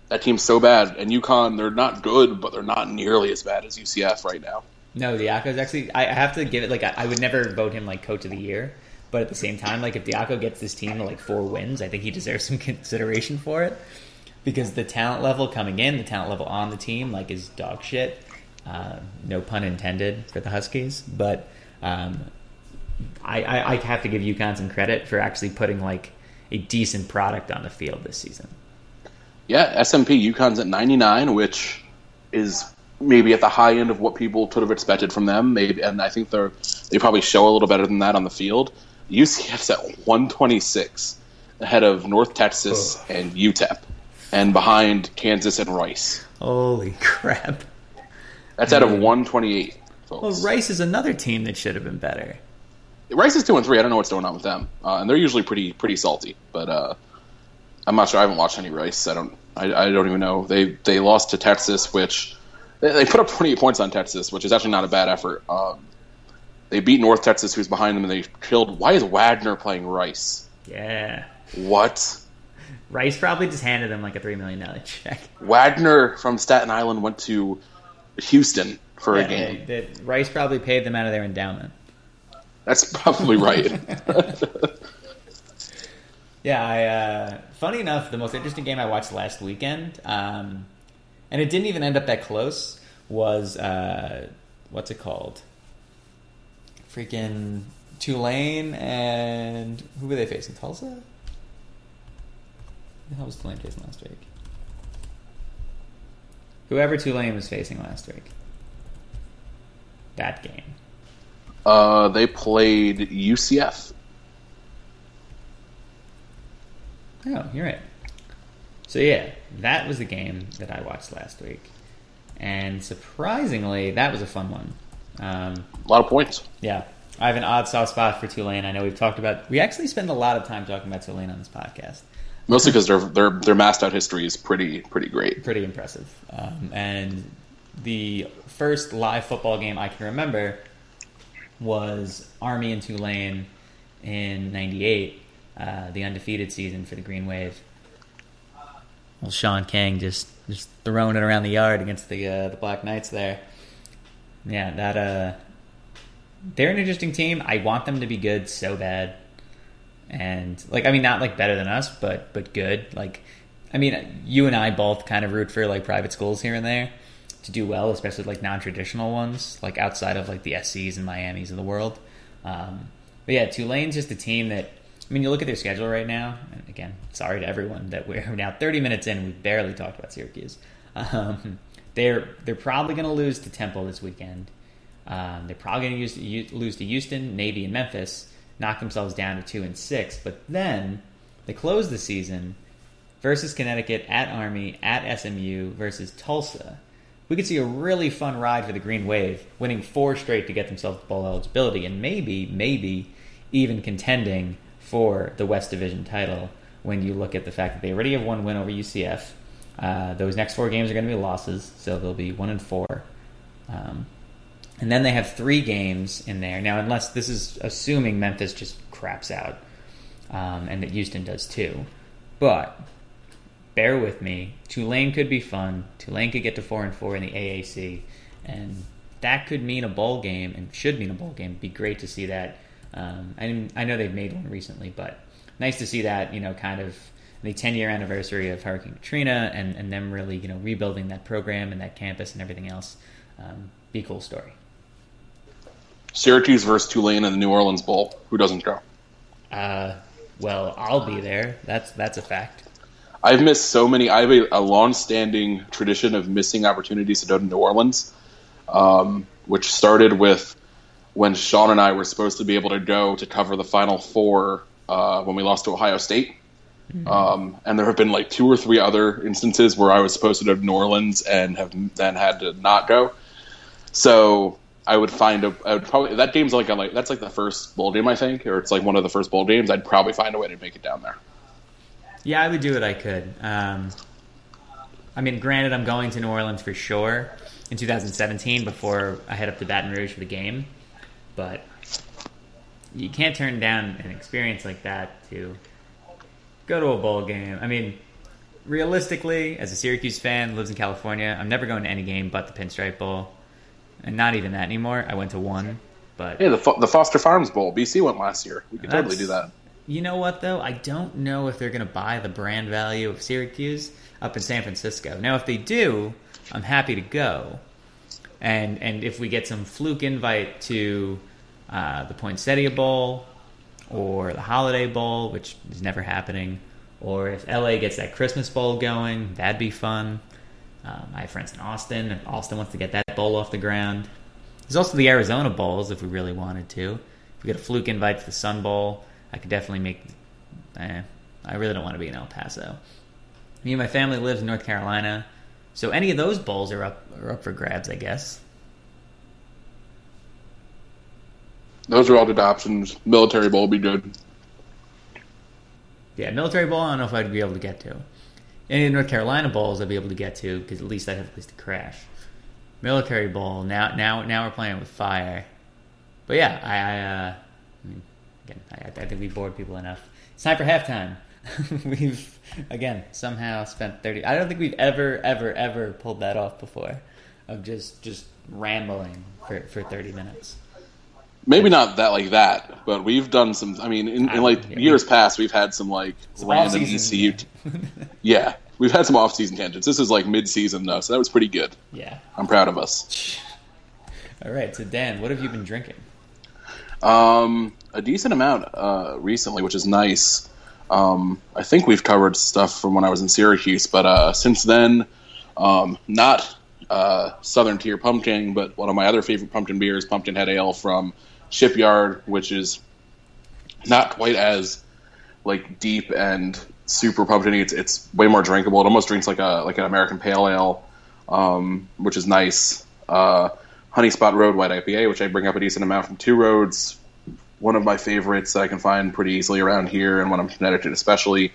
That team's so bad. And UConn, they're not good, but they're not nearly as bad as UCF right now. No, Diaco's actually. I I have to give it like I, I would never vote him like coach of the year, but at the same time, like if Diaco gets this team to like four wins, I think he deserves some consideration for it because the talent level coming in, the talent level on the team, like is dog shit. Uh, no pun intended for the Huskies, but um, I, I I have to give UConn some credit for actually putting like a decent product on the field this season. Yeah, SMP UConn's at 99, which is maybe at the high end of what people could have expected from them. Maybe, and I think they're they probably show a little better than that on the field. UCF's at 126, ahead of North Texas and UTEP, and behind Kansas and Rice. Holy [laughs] crap! That's out of 128. Well, Rice is another team that should have been better. Rice is two and three. I don't know what's going on with them, uh, and they're usually pretty pretty salty. But uh, I'm not sure. I haven't watched any Rice. I don't. I, I don't even know. They they lost to Texas, which they, they put up 28 points on Texas, which is actually not a bad effort. Um, they beat North Texas, who's behind them, and they killed. Why is Wagner playing Rice? Yeah. What? Rice probably just handed him like a three million dollar check. Wagner from Staten Island went to Houston for a game. they- they- Rice probably paid them out of their endowment. That's probably right. [laughs] [laughs] Yeah, I. Uh, funny enough, the most interesting game I watched last weekend, um, and it didn't even end up that close, was uh, what's it called? Freaking Tulane and who were they facing? Tulsa. Who the hell was Tulane facing last week? Whoever Tulane was facing last week. That game. uh, they played UCF. Oh, you're right. So yeah, that was the game that I watched last week, and surprisingly, that was a fun one. Um, A lot of points. yeah, I have an odd soft spot for Tulane. I know we've talked about. We actually spend a lot of time talking about Tulane on this podcast. Mostly because their their their masked out history is pretty pretty great. Pretty impressive. Um, and the first live football game I can remember was Army and Tulane in '98, uh, the undefeated season for the Green Wave. Well, Shaun King just just throwing it around the yard against the uh, the Black Knights there. Yeah, that uh, they're an interesting team. I want them to be good so bad, and like I mean, not like better than us, but but good. Like, I mean, you and I both kind of root for like private schools here and there to do well, especially like non traditional ones, like outside of like the SCs and Miami's of the world. Um, but yeah, Tulane's just a team that I mean, you look at their schedule right now, and again, sorry to everyone that we're [laughs] now 30 minutes in, we've barely talked about Syracuse. Um, they're they're probably going to lose to Temple this weekend. Um, they're probably going to lose to Houston, Navy, and Memphis, knock themselves down to two and six. But then they close the season versus Connecticut at Army at SMU versus Tulsa. We could see a really fun ride for the Green Wave, winning four straight to get themselves bowl eligibility, and maybe, maybe even contending for the West Division title. When you look at the fact that they already have one win over UCF, uh, those next four games are going to be losses, so they'll be one and four. Um, and then they have three games in there. Now, unless this is assuming Memphis just craps out um, and that Houston does too. But bear with me. Tulane could be fun. Tulane could get to 4 and 4 in the AAC. And that could mean a bowl game and should mean a bowl game. It'd be great to see that. Um, I, I know they've made one recently, but nice to see that, you know, kind of the 10 year anniversary of Hurricane Katrina and, and them really, you know, rebuilding that program and that campus and everything else. Um, be a cool story. Syracuse versus Tulane in the New Orleans Bowl. Who doesn't go? Uh, well, I'll be there. That's that's a fact. I've missed so many. I have a, a long-standing tradition of missing opportunities to go to New Orleans, um, which started with when Sean and I were supposed to be able to go to cover the Final Four uh, when we lost to Ohio State. Mm-hmm. Um, and there have been like two or three other instances where I was supposed to go to New Orleans and have then had to not go. So I would find a. I would probably that game's like a, like that's like the first bowl game I think, or it's like one of the first bowl games. I'd probably find a way to make it down there. Yeah, I would do what I could. Um, I mean, granted, I'm going to New Orleans for sure in 2017 before I head up to Baton Rouge for the game, but you can't turn down an experience like that to go to a bowl game. I mean, realistically, as a Syracuse fan, lives in California, I'm never going to any game but the Pinstripe Bowl and not even that anymore. I went to one, but yeah, the the Foster Farms Bowl. BC went last year. We could totally do that. You know what though? I don't know if they're going to buy the brand value of Syracuse up in San Francisco. Now, if they do, I'm happy to go. And and if we get some fluke invite to uh, the Poinsettia Bowl or the Holiday Bowl, which is never happening, or if LA gets that Christmas Bowl going, that'd be fun. Um, I have friends in Austin. Austin wants to get that bowl off the ground. There's also the Arizona Bowls if we really wanted to. If we get a fluke invite to the Sun Bowl, I could definitely make. Eh, I really don't want to be in El Paso. Me and my family lives in North Carolina, so any of those bowls are up are up for grabs, I guess. Those are all good options. Military Bowl would be good. Yeah, Military Bowl. I don't know if I'd be able to get to any North Carolina bowls I'd be able to get to because at least I'd have a place to crash. Military bowl now now now we're playing with fire, but yeah I, I, uh, I mean, again I, I think we bored people enough. It's time for halftime. [laughs] we've again somehow spent thirty. I don't think we've ever ever ever pulled that off before, of just just rambling for for thirty minutes. Maybe not that like that, but we've done some. I mean, in, in like yeah, years past, we've had some like some random ECU. yeah, we've had some off-season tangents. This is like mid-season though, so that was pretty good. Yeah, I'm proud of us. All right, so Dan, what have you been drinking? Um, a decent amount uh, recently, which is nice. Um, I think we've covered stuff from when I was in Syracuse, but uh, since then, um, not uh, Southern Tier Pumpkin, but one of my other favorite pumpkin beers, Pumpkinhead Ale from Shipyard, which is not quite as like deep and super pumpkin. It's it's way more drinkable. It almost drinks like a like an American Pale Ale, um, which is nice. Uh, Honeyspot Road White IPA, which I bring up a decent amount from Two Roads. One of my favorites that I can find pretty easily around here, and when I'm Connecticut, especially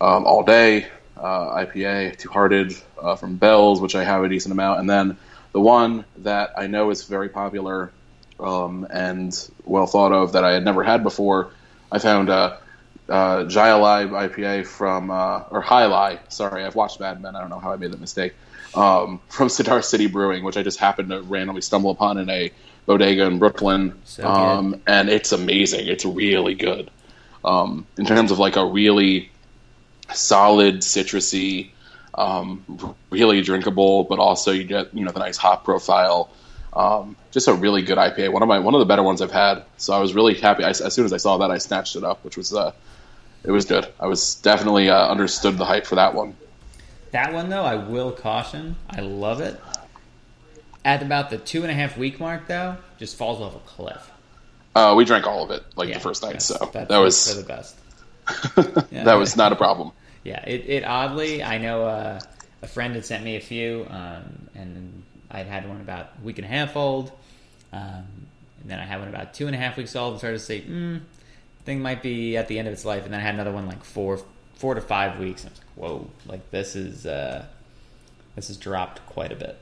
um, all day. Uh, IPA, Two Hearted uh, from Bell's, which I have a decent amount, and then the one that I know is very popular um, and well thought of that I had never had before. I found uh, uh, Jai IPA from, uh, or Jai Alai, sorry, I've watched Mad Men, I don't know how I made that mistake, um, [laughs] from Cigar City Brewing, which I just happened to randomly stumble upon in a bodega in Brooklyn. So um, and it's amazing. It's really good. Um, in terms of like a really solid citrusy, um, really drinkable, but also you get, you know, the nice hop profile Um, just a really good IPA. One of my one of the better ones I've had. So I was really happy. I, as soon as I saw that, I snatched it up, which was uh, it was good. I was definitely uh, understood the hype for that one. That one though, I will caution. I love it. At about the two and a half week mark, though, just falls off a cliff. Uh, we drank all of it like Yeah, the first night, so that was for the best. [laughs] Yeah. that was not a problem. Yeah, it, it oddly, I know uh, a friend had sent me a few, um, and I'd had one about a week and a half old, um, and then I had one about two and a half weeks old, and started to say, hmm, thing might be at the end of its life, and then I had another one like four, four to five weeks, and I was like, whoa, like this is uh, this has dropped quite a bit.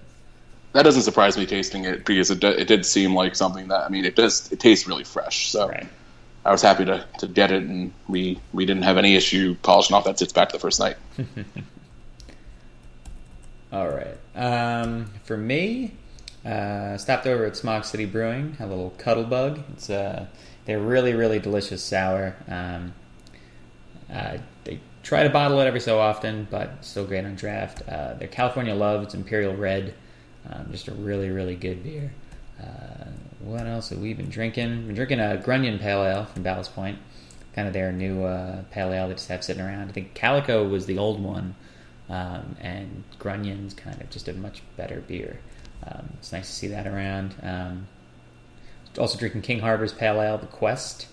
That doesn't surprise me tasting it because it, do, it did seem like something that I mean it does it tastes really fresh. So Right. I was happy to, to get it, and we we didn't have any issue polishing off that six back the first night. [laughs] All right. Um, for me, uh, stopped over at Smog City Brewing, a little cuddle bug. It's uh, they're really really delicious sour. Um, uh, they try to bottle it every so often, but still great on draft. Uh, their California Love, it's Imperial Red, um, just a really really good beer. Uh, what else have we been drinking? Been drinking a Grunion Pale Ale from Ballast Point, kind of their new uh, pale ale they just have sitting around. I think Calico was the old one, um, and Grunion's kind of just a much better beer. Um, it's nice to see that around. Um, also drinking King Harbor's Pale Ale, The Quest.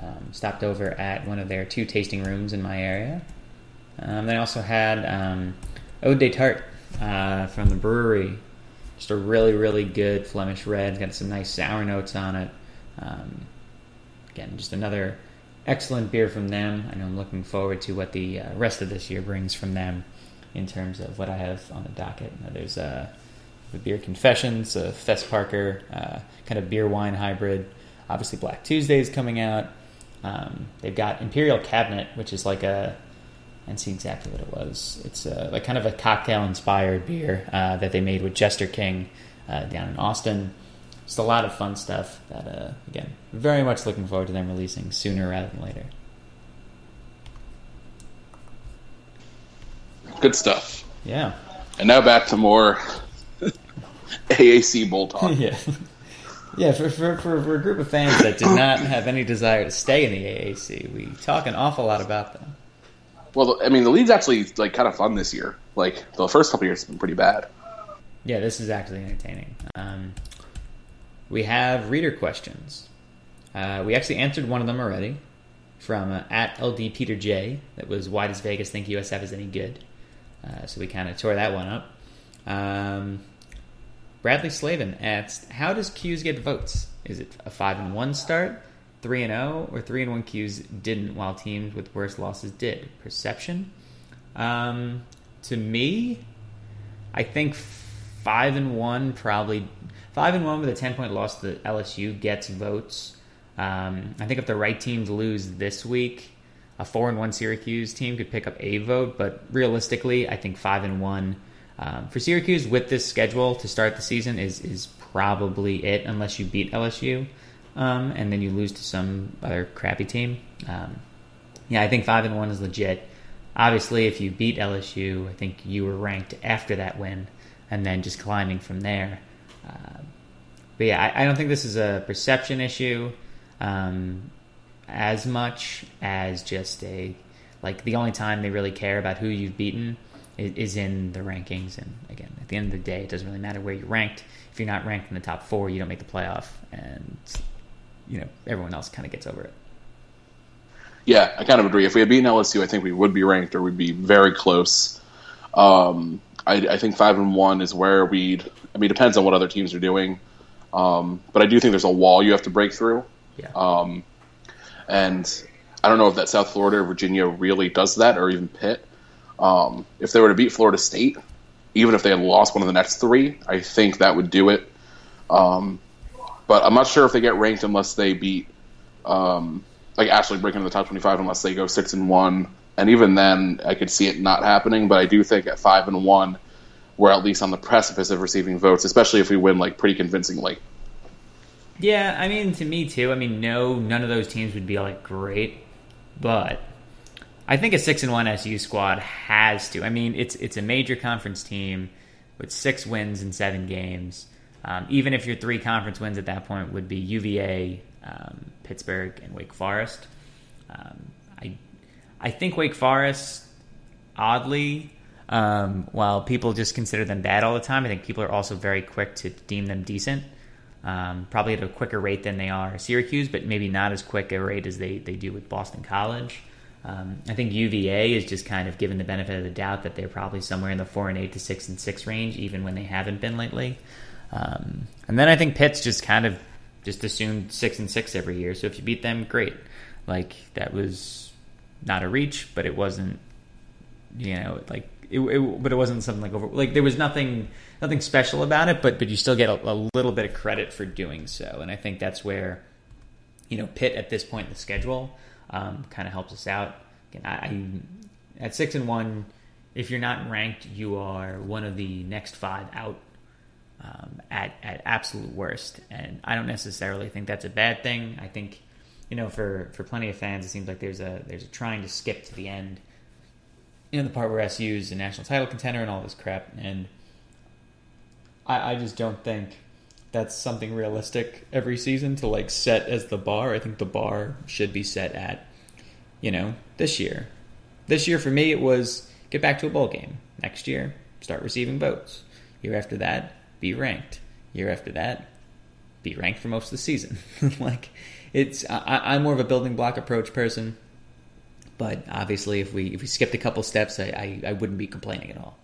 Um, stopped over at one of their two tasting rooms in my area. Um, they also had um, Ode des Tart uh, from the Bruery. Just a really, really good Flemish red. Got some nice sour notes on it. Um, again, just another excellent beer from them. I know I'm looking forward to what the uh, rest of this year brings from them in terms of what I have on the docket. Uh, there's uh, the Beer Confessions, a Fess Parker uh, kind of beer wine hybrid. Obviously, Black Tuesday is coming out. Um, they've got Imperial Cabinet, which is like a and see exactly what it was. It's uh, like kind of a cocktail inspired beer uh, that they made with Jester King uh, down in Austin. Just a lot of fun stuff that, uh, again, very much looking forward to them releasing sooner rather than later. Good stuff. Yeah. And now back to more AAC bull talk. yeah. Yeah, for, for, for, for a group of fans that did not [coughs] have any desire to stay in the AAC, we talk an awful lot about them. Well, I mean, the league's actually like kind of fun this year. Like the first couple years have been pretty bad. Yeah, this is actually entertaining. Um, we have reader questions. Uh, we actually answered one of them already from uh, at LD Peter J. That was why does Vegas think USF is any good? Uh, so we kind of tore that one up. Um, Bradley Slavin asked, "How does Cuse get votes? Is it a five and one start, three and zero, or three and one Cuse didn't, while teams with worse losses did? Perception? Um, to me, I think five and one probably five and one with a ten point loss to LSU gets votes. Um, I think if the right teams lose this week, a four and one Syracuse team could pick up a vote. But realistically, I think five and one um, for Syracuse with this schedule to start the season is is probably it, unless you beat LSU um, and then you lose to some other crappy team. Um, yeah, I think five and one is legit. Obviously, if you beat LSU, I think you were ranked after that win, and then just climbing from there. Uh, but yeah, I, I, don't think this is a perception issue um, as much as just a like the only time they really care about who you've beaten is, is in the rankings. And again, at the end of the day, it doesn't really matter where you're ranked. If you're not ranked in the top four, you don't make the playoff, and you know everyone else kind of gets over it. Yeah, I kind of agree. If we had beaten LSU, I think we would be ranked or we'd be very close. Um, I, I, think five and one is where we'd. I mean, it depends on what other teams are doing, um, but I do think there's a wall you have to break through. Yeah. Um, and I don't know if that South Florida or Virginia really does that, or even Pitt. Um, if they were to beat Florida State, even if they had lost one of the next three, I think that would do it. Um, but I'm not sure if they get ranked unless they beat, um, like actually break into the top 25 unless they go six and one. And even then, I could see it not happening. But I do think at five and one, we're at least on the precipice of receiving votes, especially if we win like pretty convincingly. Yeah, I mean, to me too. I mean, no, none of those teams would be like great, but I think a six and one SU squad has to. I mean, it's it's a major conference team with six wins in seven games. Um, even if your three conference wins at that point would be UVA, um, Pittsburgh, and Wake Forest. Um, I I think Wake Forest, oddly, um, while people just consider them bad all the time, I think people are also very quick to deem them decent. Um, probably at a quicker rate than they are Syracuse, but maybe not as quick a rate as they, they do with Boston College. Um, I think UVA is just kind of given the benefit of the doubt that they're probably somewhere in the four and eight to six and six range, even when they haven't been lately. Um, and then I think Pitt's just kind of just assumed six and six every year. So if you beat them, great. Like that was not a reach, but it wasn't, you know, like it, it, but it wasn't something like over like there was nothing nothing special about it, but but you still get a, a, little bit of credit for doing so, and I think that's where you know Pitt at this point in the schedule um, kind of helps us out. Again, I, I, at six and one, if you're not ranked, you are one of the next five out um, at at absolute worst, and I don't necessarily think that's a bad thing. I think you know for for plenty of fans, it seems like there's a there's a trying to skip to the end you know the part where SU is a national title contender and all this crap, and I, I just don't think that's something realistic every season to like set as the bar. I think the bar should be set at, you know, this year. This year for me it was get back to a bowl game. Next year, start receiving votes. Year after that, be ranked. Year after that, be ranked for most of the season. [laughs] like it's I, I'm more of a building block approach person. But obviously, if we if we skipped a couple steps, I, I, I wouldn't be complaining at all.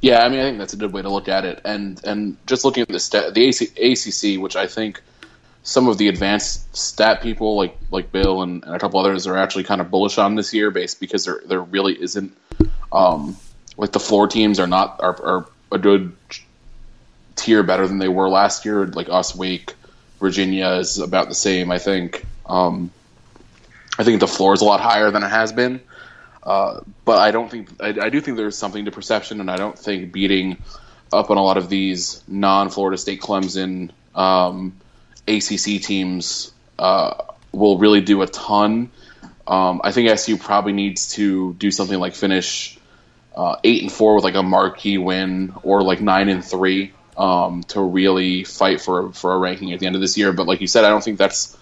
Yeah, I mean, I think that's a good way to look at it, and and just looking at the stat, the AC, ACC, which I think some of the advanced stat people like like Bill and, and, a couple others are actually kind of bullish on this year, based because there there really isn't um, like the floor teams are not are, are a good tier better than they were last year. Like us, Wake, Virginia is about the same, I think. Um, I think the floor is a lot higher than it has been. Uh, but I don't think I, I, do think there's something to perception, and I don't think beating up on a lot of these non-Florida State Clemson um, ACC teams uh, will really do a ton. Um, I think SU probably needs to do something like finish uh, eight and four with like a marquee win, or like nine and three um, to really fight for for a ranking at the end of this year. But like you said, I don't think that's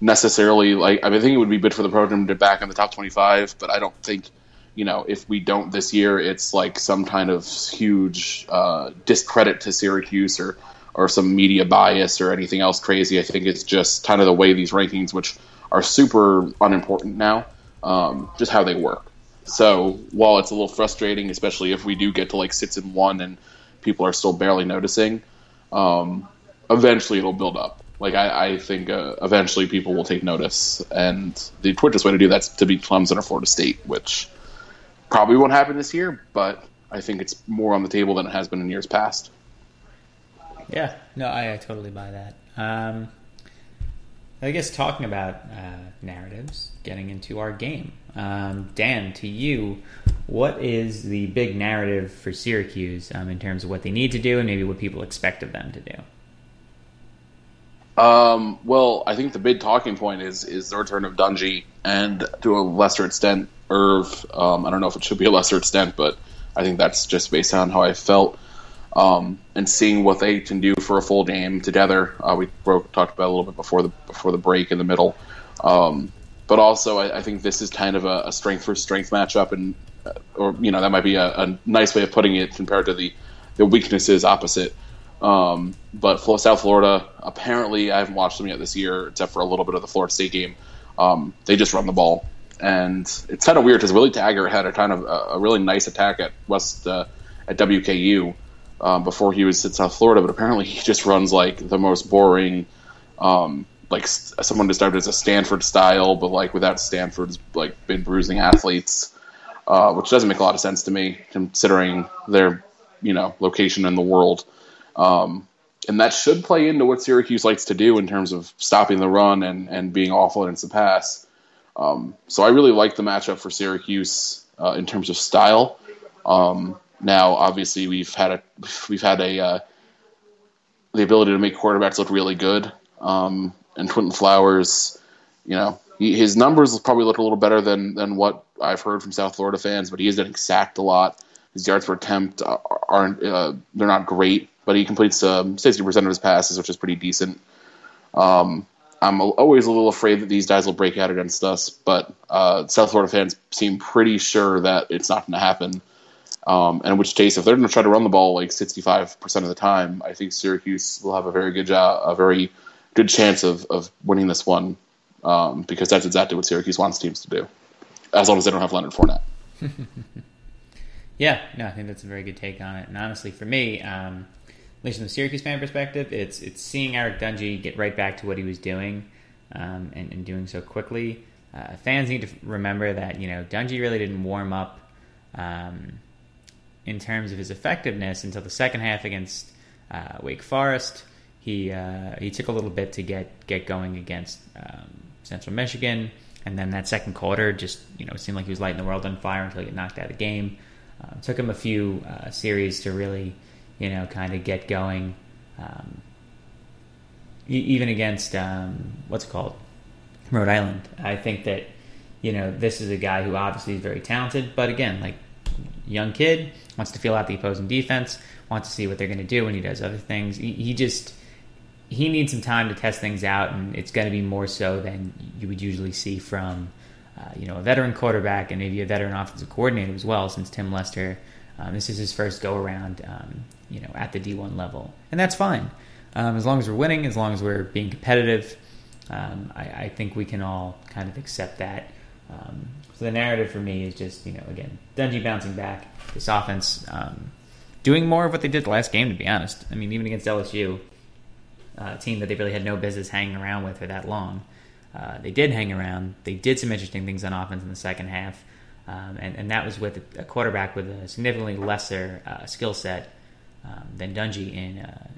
necessarily like I, mean, I think it would be good for the program to back in the top 25, but I don't think you know if we don't this year, it's like some kind of huge uh, discredit to Syracuse or or some media bias or anything else crazy. I think it's just kind of the way these rankings, which are super unimportant now, um, just how they work. So while it's a little frustrating, especially if we do get to like six and one and people are still barely noticing, um, eventually it'll build up. Like I, I think uh, eventually people will take notice, and the quickest way to do that's to beat Clemson or Florida State, which probably won't happen this year, but I think it's more on the table than it has been in years past. Yeah, no, I, I totally buy that. Um, I guess talking about uh, narratives, getting into our game. Um, Dan, to you, what is the big narrative for Syracuse um, in terms of what they need to do and maybe what people expect of them to do? Um, well, I think the big talking point is is the return of Dungey and to a lesser extent Irv. Um, I don't know if it should be a lesser extent, but I think that's just based on how I felt. Um, and seeing what they can do for a full game together. Uh, we broke, talked about a little bit before the before the break in the middle. Um, but also, I, I, think this is kind of a, a, strength for strength matchup, and uh, or you know that might be a, a, nice way of putting it compared to the the weaknesses opposite. Um, but South Florida, apparently, I haven't watched them yet this year, except for a little bit of the Florida State game. Um, they just run the ball, and it's kind of weird because Willie Taggart had a kind of a, a really nice attack at West uh, at WKU um, before he was at South Florida, but apparently he just runs like the most boring, um, like someone described as a Stanford style, but like without Stanford's like been bruising athletes, uh, which doesn't make a lot of sense to me considering their you know location in the world. Um, and that should play into what Syracuse likes to do in terms of stopping the run and, and being awful against the pass. Um, so I really like the matchup for Syracuse uh, in terms of style. Um, now, obviously, we've had a we've had a uh, the ability to make quarterbacks look really good. Um, and Quinton Flowers, you know, he, his numbers probably look a little better than than what I've heard from South Florida fans, but he is getting sacked a lot. His yards per attempt aren't uh, they're not great. But he completes um, sixty percent of his passes, which is pretty decent. Um, I'm always a little afraid that these guys will break out against us, but uh, South Florida fans seem pretty sure that it's not going to happen. Um, and in which case, if they're going to try to run the ball like 65% of the time, I think Syracuse will have a very good job, a very good chance of, of winning this one um, because that's exactly what Syracuse wants teams to do, as long as they don't have Leonard Fournette. [laughs] yeah, no, I think that's a very good take on it. And honestly, for me, um, least from the Syracuse fan perspective, it's it's seeing Eric Dungey get right back to what he was doing um, and, and, doing so quickly. Uh, fans need to remember that you know Dungey really didn't warm up um, in terms of his effectiveness until the second half against uh, Wake Forest. He uh, he took a little bit to get get going against um, Central Michigan, and then that second quarter just you know seemed like he was lighting the world on fire until he got knocked out of the game. Uh, took him a few uh, series to really you know, kind of get going. Um, even against um, what's it called, Rhode Island. I think that you know this is a guy who obviously is very talented, but again, like young kid wants to feel out the opposing defense, wants to see what they're going to do when he does other things. He, he just he needs some time to test things out, and it's going to be more so than you would usually see from uh, you know a veteran quarterback and maybe a veteran offensive coordinator as well, since Tim Lester. Um, this is his first go around um, you know, at the D1 level, and that's fine. Um, as long as we're winning, as long as we're being competitive, um, I, I, think we can all kind of accept that. Um, so the narrative for me is just, you know, again, Dungey bouncing back, this offense um, doing more of what they did the last game. To be honest, I mean, even against LSU, uh, a team that they really had no business hanging around with for that long. Uh, they did hang around. They did some interesting things on offense in the second half, um, and, and that was with a quarterback with a significantly lesser uh, skill set um, than Dungey in uh,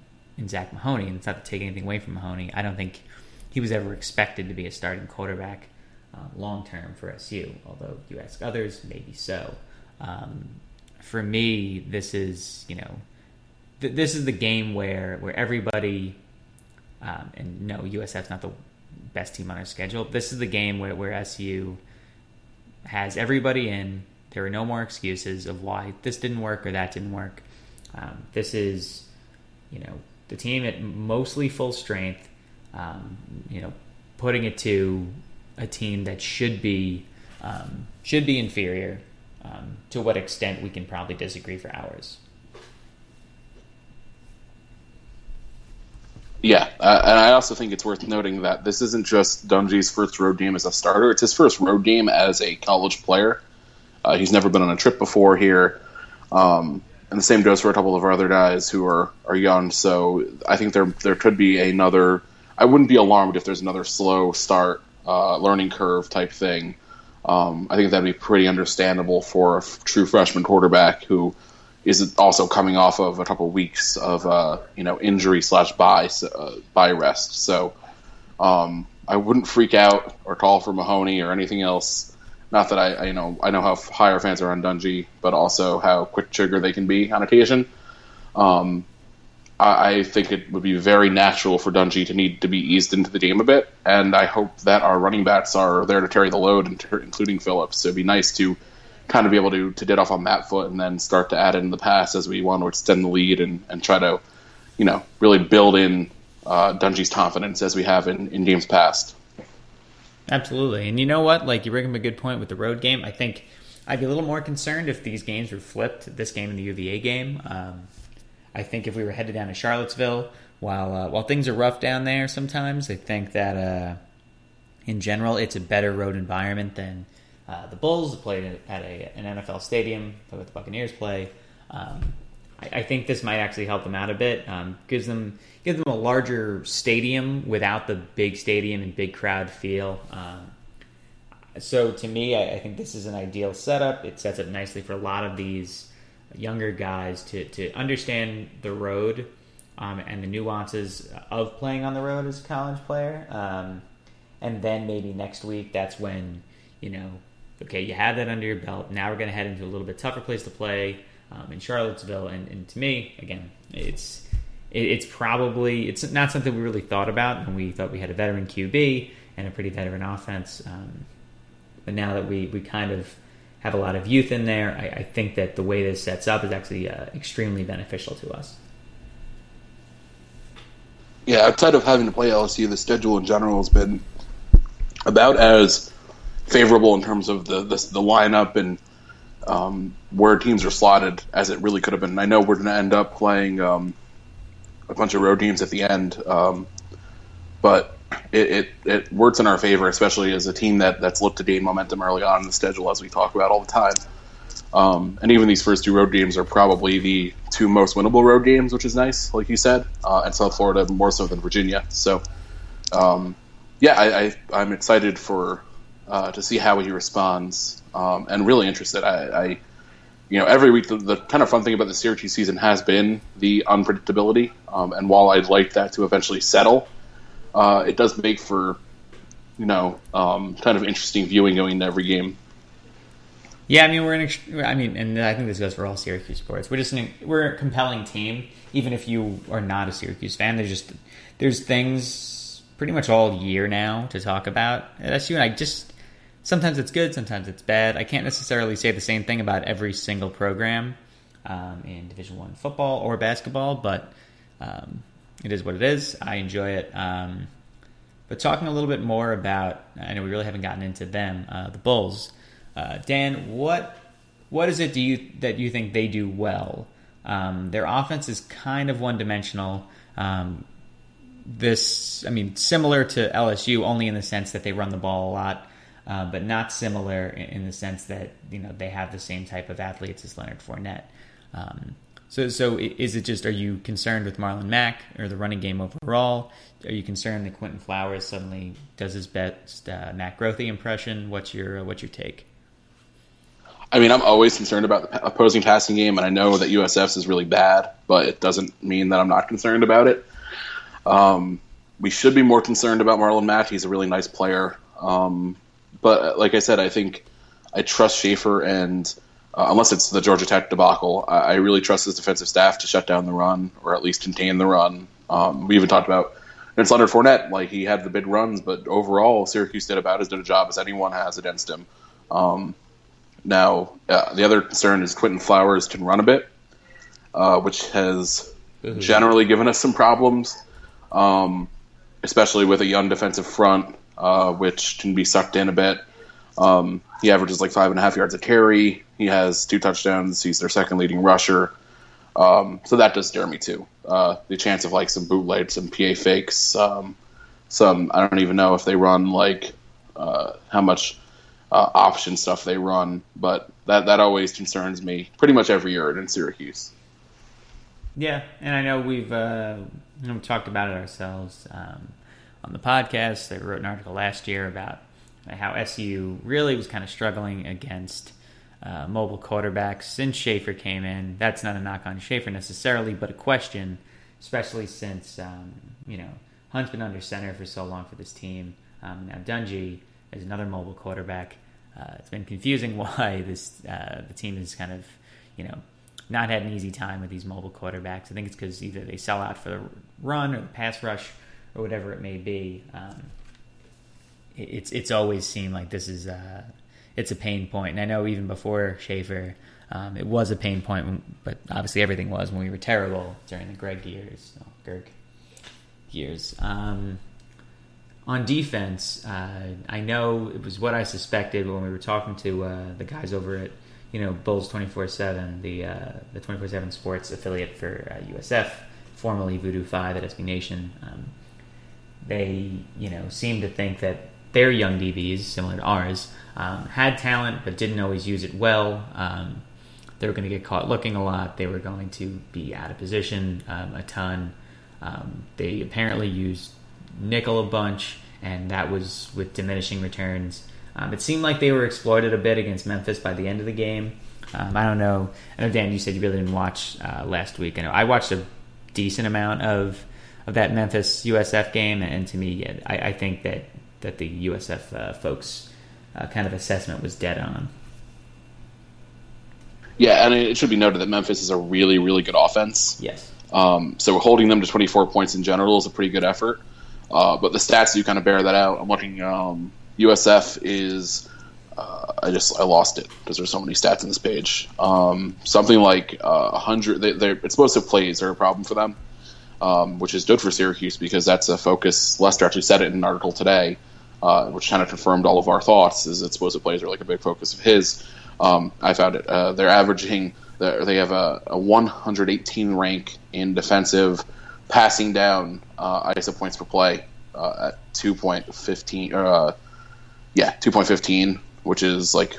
Zach Mahoney. And it's not to take anything away from Mahoney. I don't think he was ever expected to be a starting quarterback uh, long term for SU. Although you ask others, maybe so. Um, for me, this is you know th- this is the game where where everybody um, and no USF's not the best team on our schedule. This is the game where, where SU has everybody in. There are no more excuses of why this didn't work or that didn't work. Um, this is, you know, the team at mostly full strength. Um, you know, putting it to a team that should be um, should be inferior. Um, to what extent we can probably disagree for hours. Yeah, uh, and I also think it's worth noting that this isn't just Dungey's first road game as a starter; it's his first road game as a college player. Uh, he's never been on a trip before here. Um, and the same goes for a couple of our other guys who are are young. So I think there there could be another. I wouldn't be alarmed if there's another slow start, uh, learning curve type thing. Um, I think that'd be pretty understandable for a f- true freshman quarterback who is also coming off of a couple weeks of uh, you know injury slash bye uh, bye rest. So um, I wouldn't freak out or call for Mahoney or anything else. Not that I, I, you know I know how high our fans are on Dungey, but also how quick trigger they can be on occasion. Um, I, I, think it would be very natural for Dungey to need to be eased into the game a bit, and I hope that our running backs are there to carry the load, including Phillips. So it'd be nice to kind of be able to to get off on that foot and then start to add in the pass as we want to extend the lead and, and try to, you know, really build in uh, Dungey's confidence as we have in, in games past. Absolutely. And you know what? Like, you bring up a good point with the road game. I think I'd be a little more concerned if these games were flipped, this game and the UVA game. Um, I think if we were headed down to Charlottesville, while uh, while things are rough down there sometimes, I think that uh, in general it's a better road environment than uh, the Bulls played at a, an NFL stadium, what the Buccaneers play. Um, I, I, think this might actually help them out a bit. Um, gives them give them a larger stadium without the big stadium and big crowd feel. Um, so to me, I, I, think this is an ideal setup. It sets up nicely for a lot of these younger guys to, to understand the road um, and the nuances of playing on the road as a college player. Um, and then maybe next week, that's when, you know, okay, you have that under your belt. Now we're going to head into a little bit tougher place to play um, in Charlottesville. And, and to me, again, it's it, it's probably it's not something we really thought about when we thought we had a veteran QB and a pretty veteran offense. Um, but now that we we kind of have a lot of youth in there, I, I think that the way this sets up is actually uh, extremely beneficial to us. Yeah, outside of having to play LSU, the schedule in general has been about as favorable in terms of the the, the lineup and um, where teams are slotted as it really could have been. And I know we're going to end up playing um, a bunch of road games at the end, um, but it, it, it, works in our favor, especially as a team that, that's looked to gain momentum early on in the schedule, as we talk about all the time. Um, and even these first two road games are probably the two most winnable road games, which is nice, like you said, uh, and South Florida more so than Virginia. So, um, yeah, I, am excited for uh, to see how he responds, um, and really interested. I, I, you know, every week the, the, kind of fun thing about the Syracuse season has been the unpredictability, um, and while I'd like that to eventually settle, uh, it does make for you know um, kind of interesting viewing going into every game. Yeah, I mean we're an. I mean, and I think this goes for all Syracuse sports. We're just an, we're a compelling team, even if you are not a Syracuse fan. There's just there's things pretty much all year now to talk about That's you and I just sometimes it's good, sometimes it's bad. I can't necessarily say the same thing about every single program um, in Division One football or basketball, but um, it is what it is. I enjoy it. Um, but talking a little bit more about, I know we really haven't gotten into them, uh, the Bulls. Uh, Dan, what what is it do you that you think they do well? Um, their offense is kind of one dimensional. Um, this, I mean, similar to LSU, only in the sense that they run the ball a lot, uh, but not similar in, in, the sense that you know they have the same type of athletes as Leonard Fournette. Um, so, so is it just? Are you concerned with Marlon Mack or the running game overall? Are you concerned that Quinton Flowers suddenly does his best uh, Matt Grothe impression? What's your what's your take? I mean, I'm always concerned about the opposing passing game, and I know that USF's is really bad, but it doesn't mean that I'm not concerned about it. Um, we should be more concerned about Marlon Mack. He's a really nice player. Um, but uh, like I said, I think I trust Shafer, and uh, unless it's the Georgia Tech debacle, I, I, really trust his defensive staff to shut down the run or at least contain the run. Um, we even talked about it's Leonard Fournette, like he had the big runs, but overall, Syracuse did about as good a job as anyone has against him. Um, now, uh, the other concern is Quinton Flowers can run a bit, uh, which has mm-hmm. generally given us some problems, um, especially with a young defensive front, uh, which can be sucked in a bit. Um, he averages like five and a half yards a carry. He has two touchdowns. He's their second leading rusher. Um, so that does scare me too. Uh, the chance of like some bootlegs, some PA fakes, um, some I don't even know if they run like uh, how much uh, option stuff they run, but that that always concerns me pretty much every year in Syracuse. Yeah, and I know we've uh, you know, talked about it ourselves um, on the podcast. They wrote an article last year about how SU really was kind of struggling against uh, mobile quarterbacks since Shafer came in. That's not a knock on Shafer necessarily, but a question, especially since um, you know Hunt's been under center for so long for this team. Um, now Dungey is another mobile quarterback. Uh, it's been confusing [laughs] why this uh, the team has kind of you know not had an easy time with these mobile quarterbacks. I think it's because either they sell out for the run or the pass rush or whatever it may be. Um, it, it's it's always seemed like this is uh, it's a pain point, and I know even before Shafer. Um, it was a pain point, but obviously everything was when we were terrible during the Greg years, Gerg years. Um, on defense, uh, I know it was what I suspected when we were talking to uh, the guys over at you know Bulls twenty four seven, the uh, the twenty four seven Sports affiliate for USF, uh, formerly Voodoo Five at SB Nation. Um, they you know seem to think that their young DBs, similar to ours, um, had talent but didn't always use it well. Um, they were going to get caught looking a lot. They were going to be out of position um, a ton. Um, they apparently used nickel a bunch, and that was with diminishing returns. Um, it seemed like they were exploited a bit against Memphis by the end of the game. Um, I don't know. I know Dan, you said you really didn't watch uh, last week. I know I watched a decent amount of of that Memphis USF game, and to me, I, I think that that the USF uh, folks uh, kind of assessment was dead on. Yeah, and it should be noted that Memphis is a really, really good offense. Yes. Um, so holding them to 24 points in general is a pretty good effort. Uh, but the stats do kind of bear that out. I'm looking. Um, USF is. Uh, I just I lost it because there's so many stats in this page. Um, something like uh, hundred. They're explosive plays are a problem for them. Um, which is good for Syracuse because that's a focus. Lester actually said it in an article today, uh, which kind of confirmed all of our thoughts. Is that explosive plays are like a big focus of his. Um, I found it. Uh, they're averaging. They have a, a 118 rank in defensive passing down uh, ISO points per play uh, at 2.15. Uh, yeah, 2.15, which is like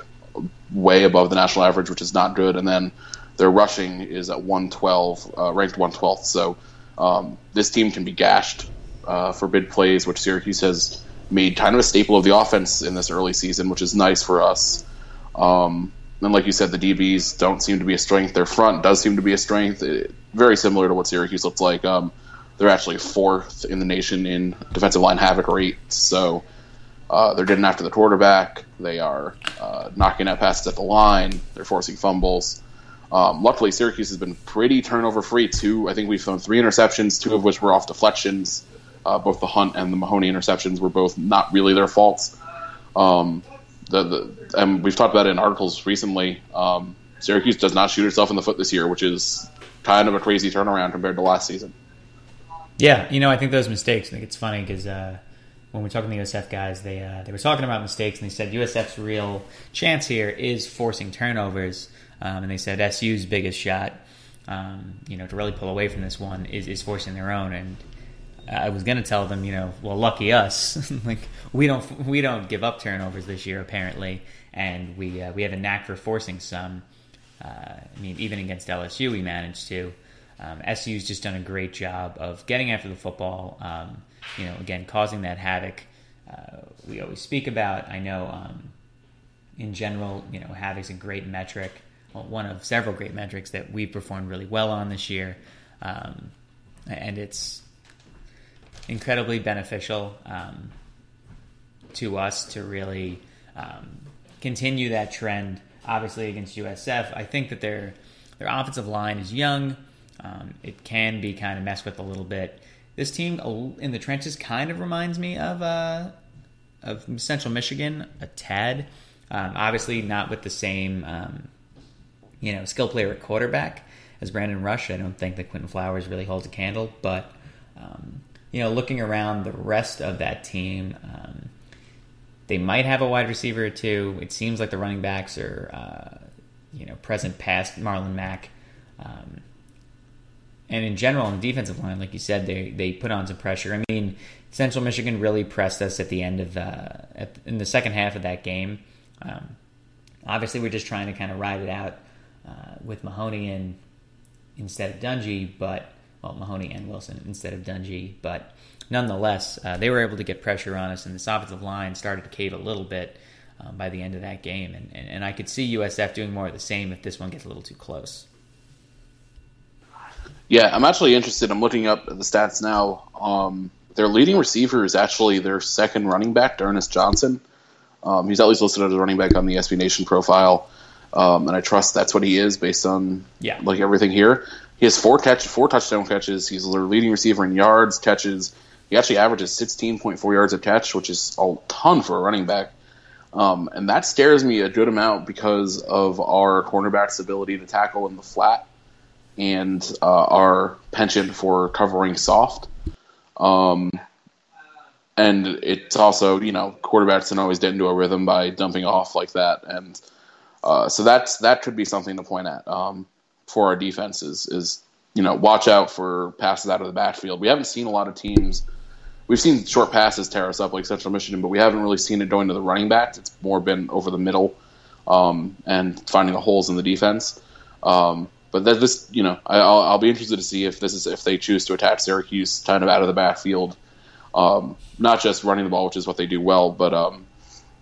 way above the national average, which is not good. And then their rushing is at 112, uh, ranked 112th. So um, this team can be gashed uh, for big plays, which Syracuse has made kind of a staple of the offense in this early season, which is nice for us. Um, and like you said, the DBs don't seem to be a strength. Their front does seem to be a strength. It, very similar to what Syracuse looks like. Um, they're actually fourth in the nation in defensive line havoc rate. So uh, they're getting after the quarterback. They are uh, knocking out passes at the line. They're forcing fumbles. Um, luckily, Syracuse has been pretty turnover free. Two, I think we've thrown three interceptions, two of which were off deflections. Uh, both the Hunt and the Mahoney interceptions were both not really their faults. Um, the, the, and we've talked about it in articles recently. Um, Syracuse does not shoot itself in the foot this year, which is kind of a crazy turnaround compared to last season. Yeah, you know, I think those mistakes. I think it's funny because uh, when we're talking to the USF guys, they uh, they were talking about mistakes, and they said USF's real chance here is forcing turnovers, um, and they said SU's biggest shot, um, you know, to really pull away from this one is is forcing their own, and I was going to tell them, you know, well, lucky us, [laughs] like we don't we don't give up turnovers this year apparently, and we uh, we have a knack for forcing some. Uh, I mean, even against LSU, we managed to. Um, SU's just done a great job of getting after the football. Um, you know, again, causing that havoc. Uh, we always speak about. I know, um, in general, you know, havoc's a great metric, one of several great metrics that we performed really well on this year, um, and it's incredibly beneficial um, to us to really um, continue that trend. Obviously, against USF, I think that their their offensive line is young. Um, it can be kind of messed with a little bit. This team in the trenches kind of reminds me of uh, of Central Michigan a tad. Um, obviously, not with the same um, you know skill player at quarterback as Brandon Rush. I don't think that Quinton Flowers really holds a candle, but um, you know, looking around the rest of that team, um, they might have a wide receiver or two. It seems like the running backs are, uh, you know, present past Marlon Mack. Um, and in general, on the defensive line, like you said, they they put on some pressure. I mean, Central Michigan really pressed us at the end of the at, in the second half of that game. Um, obviously, we're just trying to kind of ride it out uh, with Mahoney and instead of Dungey, but well, Mahoney and Wilson instead of Dungey. But nonetheless, uh, they were able to get pressure on us, and this offensive line started to cave a little bit um, by the end of that game. And, and, and I could see USF doing more of the same if this one gets a little too close. Yeah, I'm actually interested. I'm looking up the stats now. Um, their leading receiver is actually their second running back, D'Ernest Johnson. Um, he's at least listed as a running back on the SB Nation profile, um, and I trust that's what he is based on yeah. like everything here. He has four catch, four touchdown catches. He's their leading receiver in yards, catches. He actually averages 16.4 yards a catch, which is a ton for a running back. Um, and that scares me a good amount because of our cornerback's ability to tackle in the flat and uh, our penchant for covering soft. Um, and it's also, you know, quarterbacks can always get into a rhythm by dumping off like that, and uh, so that's that could be something to point at um, for our defense is, is you know watch out for passes out of the backfield. We haven't seen a lot of teams. We've seen short passes tear us up like Central Michigan, but we haven't really seen it going to the running backs. It's more been over the middle um, and finding the holes in the defense. Um, but that this, you know, I, will I'll be interested to see if this is if they choose to attack Syracuse kind of out of the backfield, um, not just running the ball, which is what they do well, but um,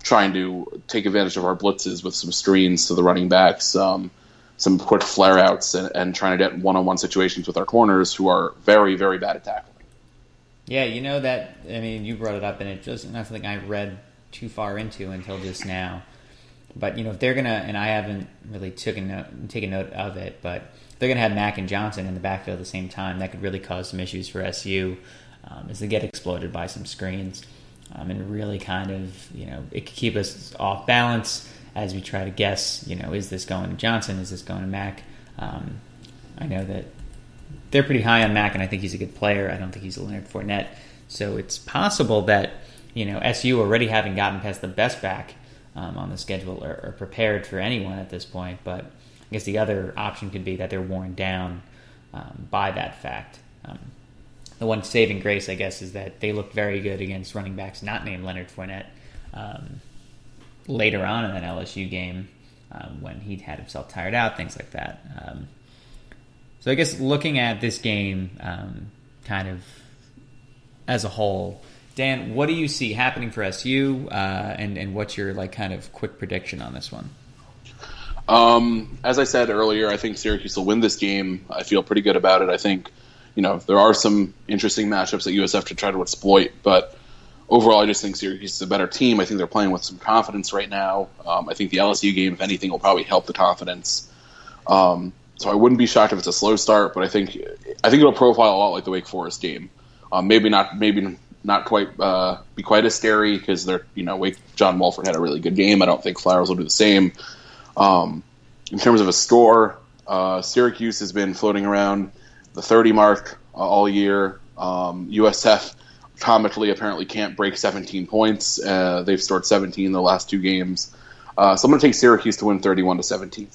trying to take advantage of our blitzes with some screens to the running backs, um, some quick flare outs, and, and trying to get one on one situations with our corners who are very very bad at tackling. Yeah, you know that. I mean, you brought it up, and it just not something I read too far into until just now. But you know, if they're gonna, and I haven't really taken note, taken note of it, but they're gonna have Mack and Johnson in the backfield at the same time. That could really cause some issues for SU um, as they get exploded by some screens, um, and really kind of, you know, it could keep us off balance as we try to guess. You know, is this going to Johnson? Is this going to Mack? Um, I know that they're pretty high on Mack, and I think he's a good player. I don't think he's a Leonard Fournette. So it's possible that you know SU already having gotten past the best back um, on the schedule are, are, prepared for anyone at this point. But I guess the other option could be that they're worn down um, by that fact. The one saving grace, I guess, is that they looked very good against running backs not named Leonard Fournette um, later on in that LSU game um, when he'd had himself tired out, things like that. Um, so I guess looking at this game, um, kind of as a whole, Dan, what do you see happening for SU, uh, and and what's your like kind of quick prediction on this one? Um, as I said earlier, I think Syracuse will win this game. I feel pretty good about it. I think, you know, there are some interesting matchups that USF to try to exploit, but overall, I just think Syracuse is a better team. I think they're playing with some confidence right now. Um, I think the LSU game, if anything, will probably help the confidence. Um, so I wouldn't be shocked if it's a slow start, but I think I think it'll profile a lot like the Wake Forest game. Um, maybe not, maybe not quite uh, be quite as scary because they're you know Wake John Wolford had a really good game. I don't think Flowers will do the same. Um, in terms of a score, uh, Syracuse has been floating around the 30 mark uh, all year. Um, USF comically apparently can't break 17 points. Uh, they've scored 17 in the last two games. Uh, so I'm going to take Syracuse to win 31 to 17.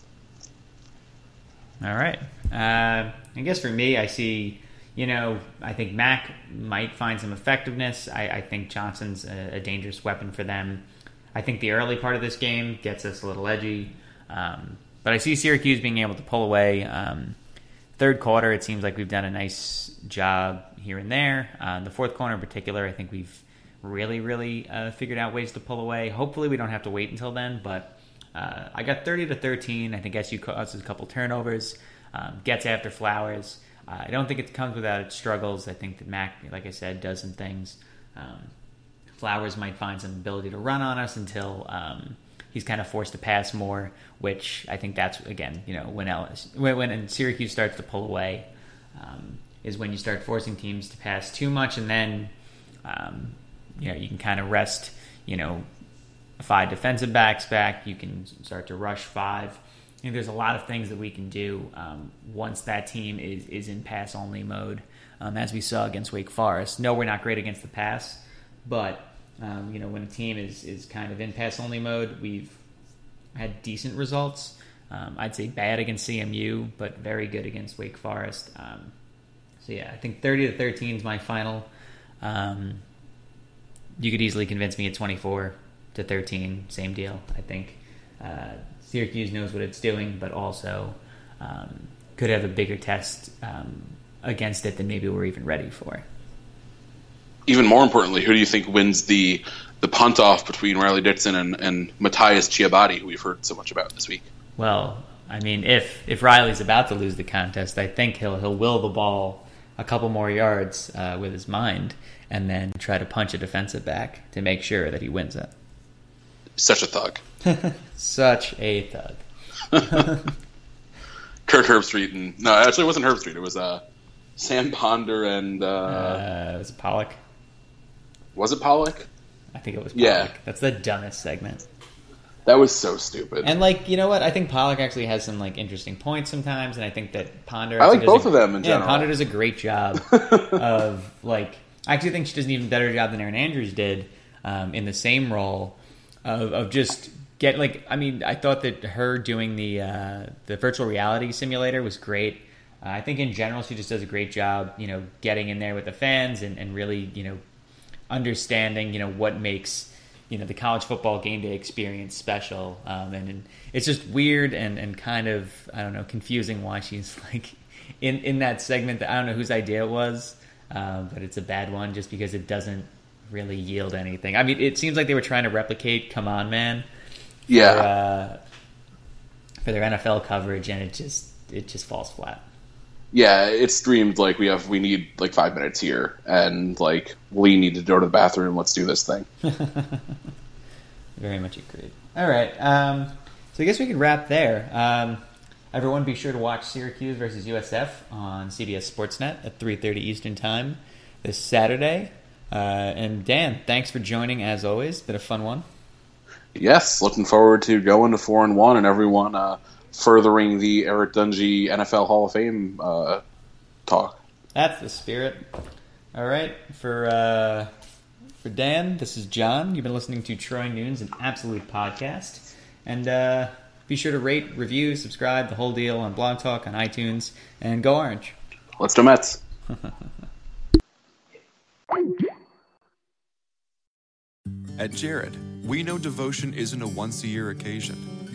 All right. Uh, I guess for me, I see. You know, I think Mack might find some effectiveness. I, I think Johnson's a, a, dangerous weapon for them. I think the early part of this game gets us a little edgy. Um, but I see Syracuse being able to pull away. Um, third quarter, it seems like we've done a nice job here and there. Uh, the fourth quarter in particular, I think we've really, really uh, figured out ways to pull away. Hopefully, we don't have to wait until then. But uh, I got 30 to 13. I think SU causes a couple turnovers, um, gets after Flowers. I don't think it comes without its struggles. I think that Mack, like I said, does some things. Um, Flowers might find some ability to run on us until um, he's kind of forced to pass more, which I think that's again, you know, when Ellis, when, when Syracuse starts to pull away, um, is when you start forcing teams to pass too much, and then um, you know you can kind of rest, you know, five defensive backs back. You can start to rush five. You know, there's a lot of things that we can do um, once that team is is in pass only mode, um, as we saw against Wake Forest. No, we're not great against the pass, but um, you know, when a team is, is kind of in pass only mode, we've had decent results. Um, I'd say bad against CMU, but very good against Wake Forest. Um, so yeah, I think 30 to 13 is my final. Um, you could easily convince me at 24 to 13, same deal. I think uh, Syracuse knows what it's doing, but also um, could have a bigger test um, against it than maybe we're even ready for even more importantly, who do you think wins the the punt off between Riley Dixon and, and Mattias Ciabatti, who we've heard so much about this week? Well, I mean, if if Riley's about to lose the contest, I think he'll he'll will the ball a couple more yards uh, with his mind, and then try to punch a defensive back to make sure that he wins it. Such a thug. [laughs] Such a thug. [laughs] Kirk Herbstreit and no, actually, it wasn't Herbstreit. It was uh, Sam Ponder and uh, uh, was it Pollack? Was it Pollack? I think it was Pollack. Yeah. That's the dumbest segment. That was so stupid. And like, you know what? I think Pollack actually has some like interesting points sometimes, and I think that Ponder. I like both a, of them in general. yeah, general. Ponder does a great job [laughs] of like. I actually think she does an even better job than Erin Andrews did um, in the same role of, of just get like. I mean, I thought that her doing the uh, the virtual reality simulator was great. Uh, I think in general she just does a great job, you know, getting in there with the fans and, and really, you know, understanding, you know, what makes you know the college football game day experience special. Um, and, and, it's just weird and, and kind of I don't know confusing why she's [laughs] like in in that segment. That I don't know whose idea it was, uh, but it's a bad one just because it doesn't really yield anything. I mean, it seems like they were trying to replicate "Come On Man," yeah, for, uh, for their NFL coverage, and it just it just falls flat yeah, it's streamed like we have we need like five minutes here, and like we need to go to the bathroom. Let's do this thing. [laughs] Very much agreed. All right, um, so I guess we could wrap there. Um, everyone, be sure to watch Syracuse versus USF on CBS Sportsnet at three thirty Eastern Time this Saturday. Uh, and Dan, thanks for joining as always. Been a fun one. Yes, looking forward to going to four and one, and everyone. Uh, furthering the Eric Dungey NFL Hall of Fame uh, talk. That's the spirit. All right, for uh, for Dan, this is John. You've been listening to Troy Nunes, an absolute podcast, and uh, be sure to rate, review, subscribe, the whole deal on Blog Talk, on iTunes, and go Orange. Let's go Mets. [laughs] At Jared, we know devotion isn't a once a year occasion.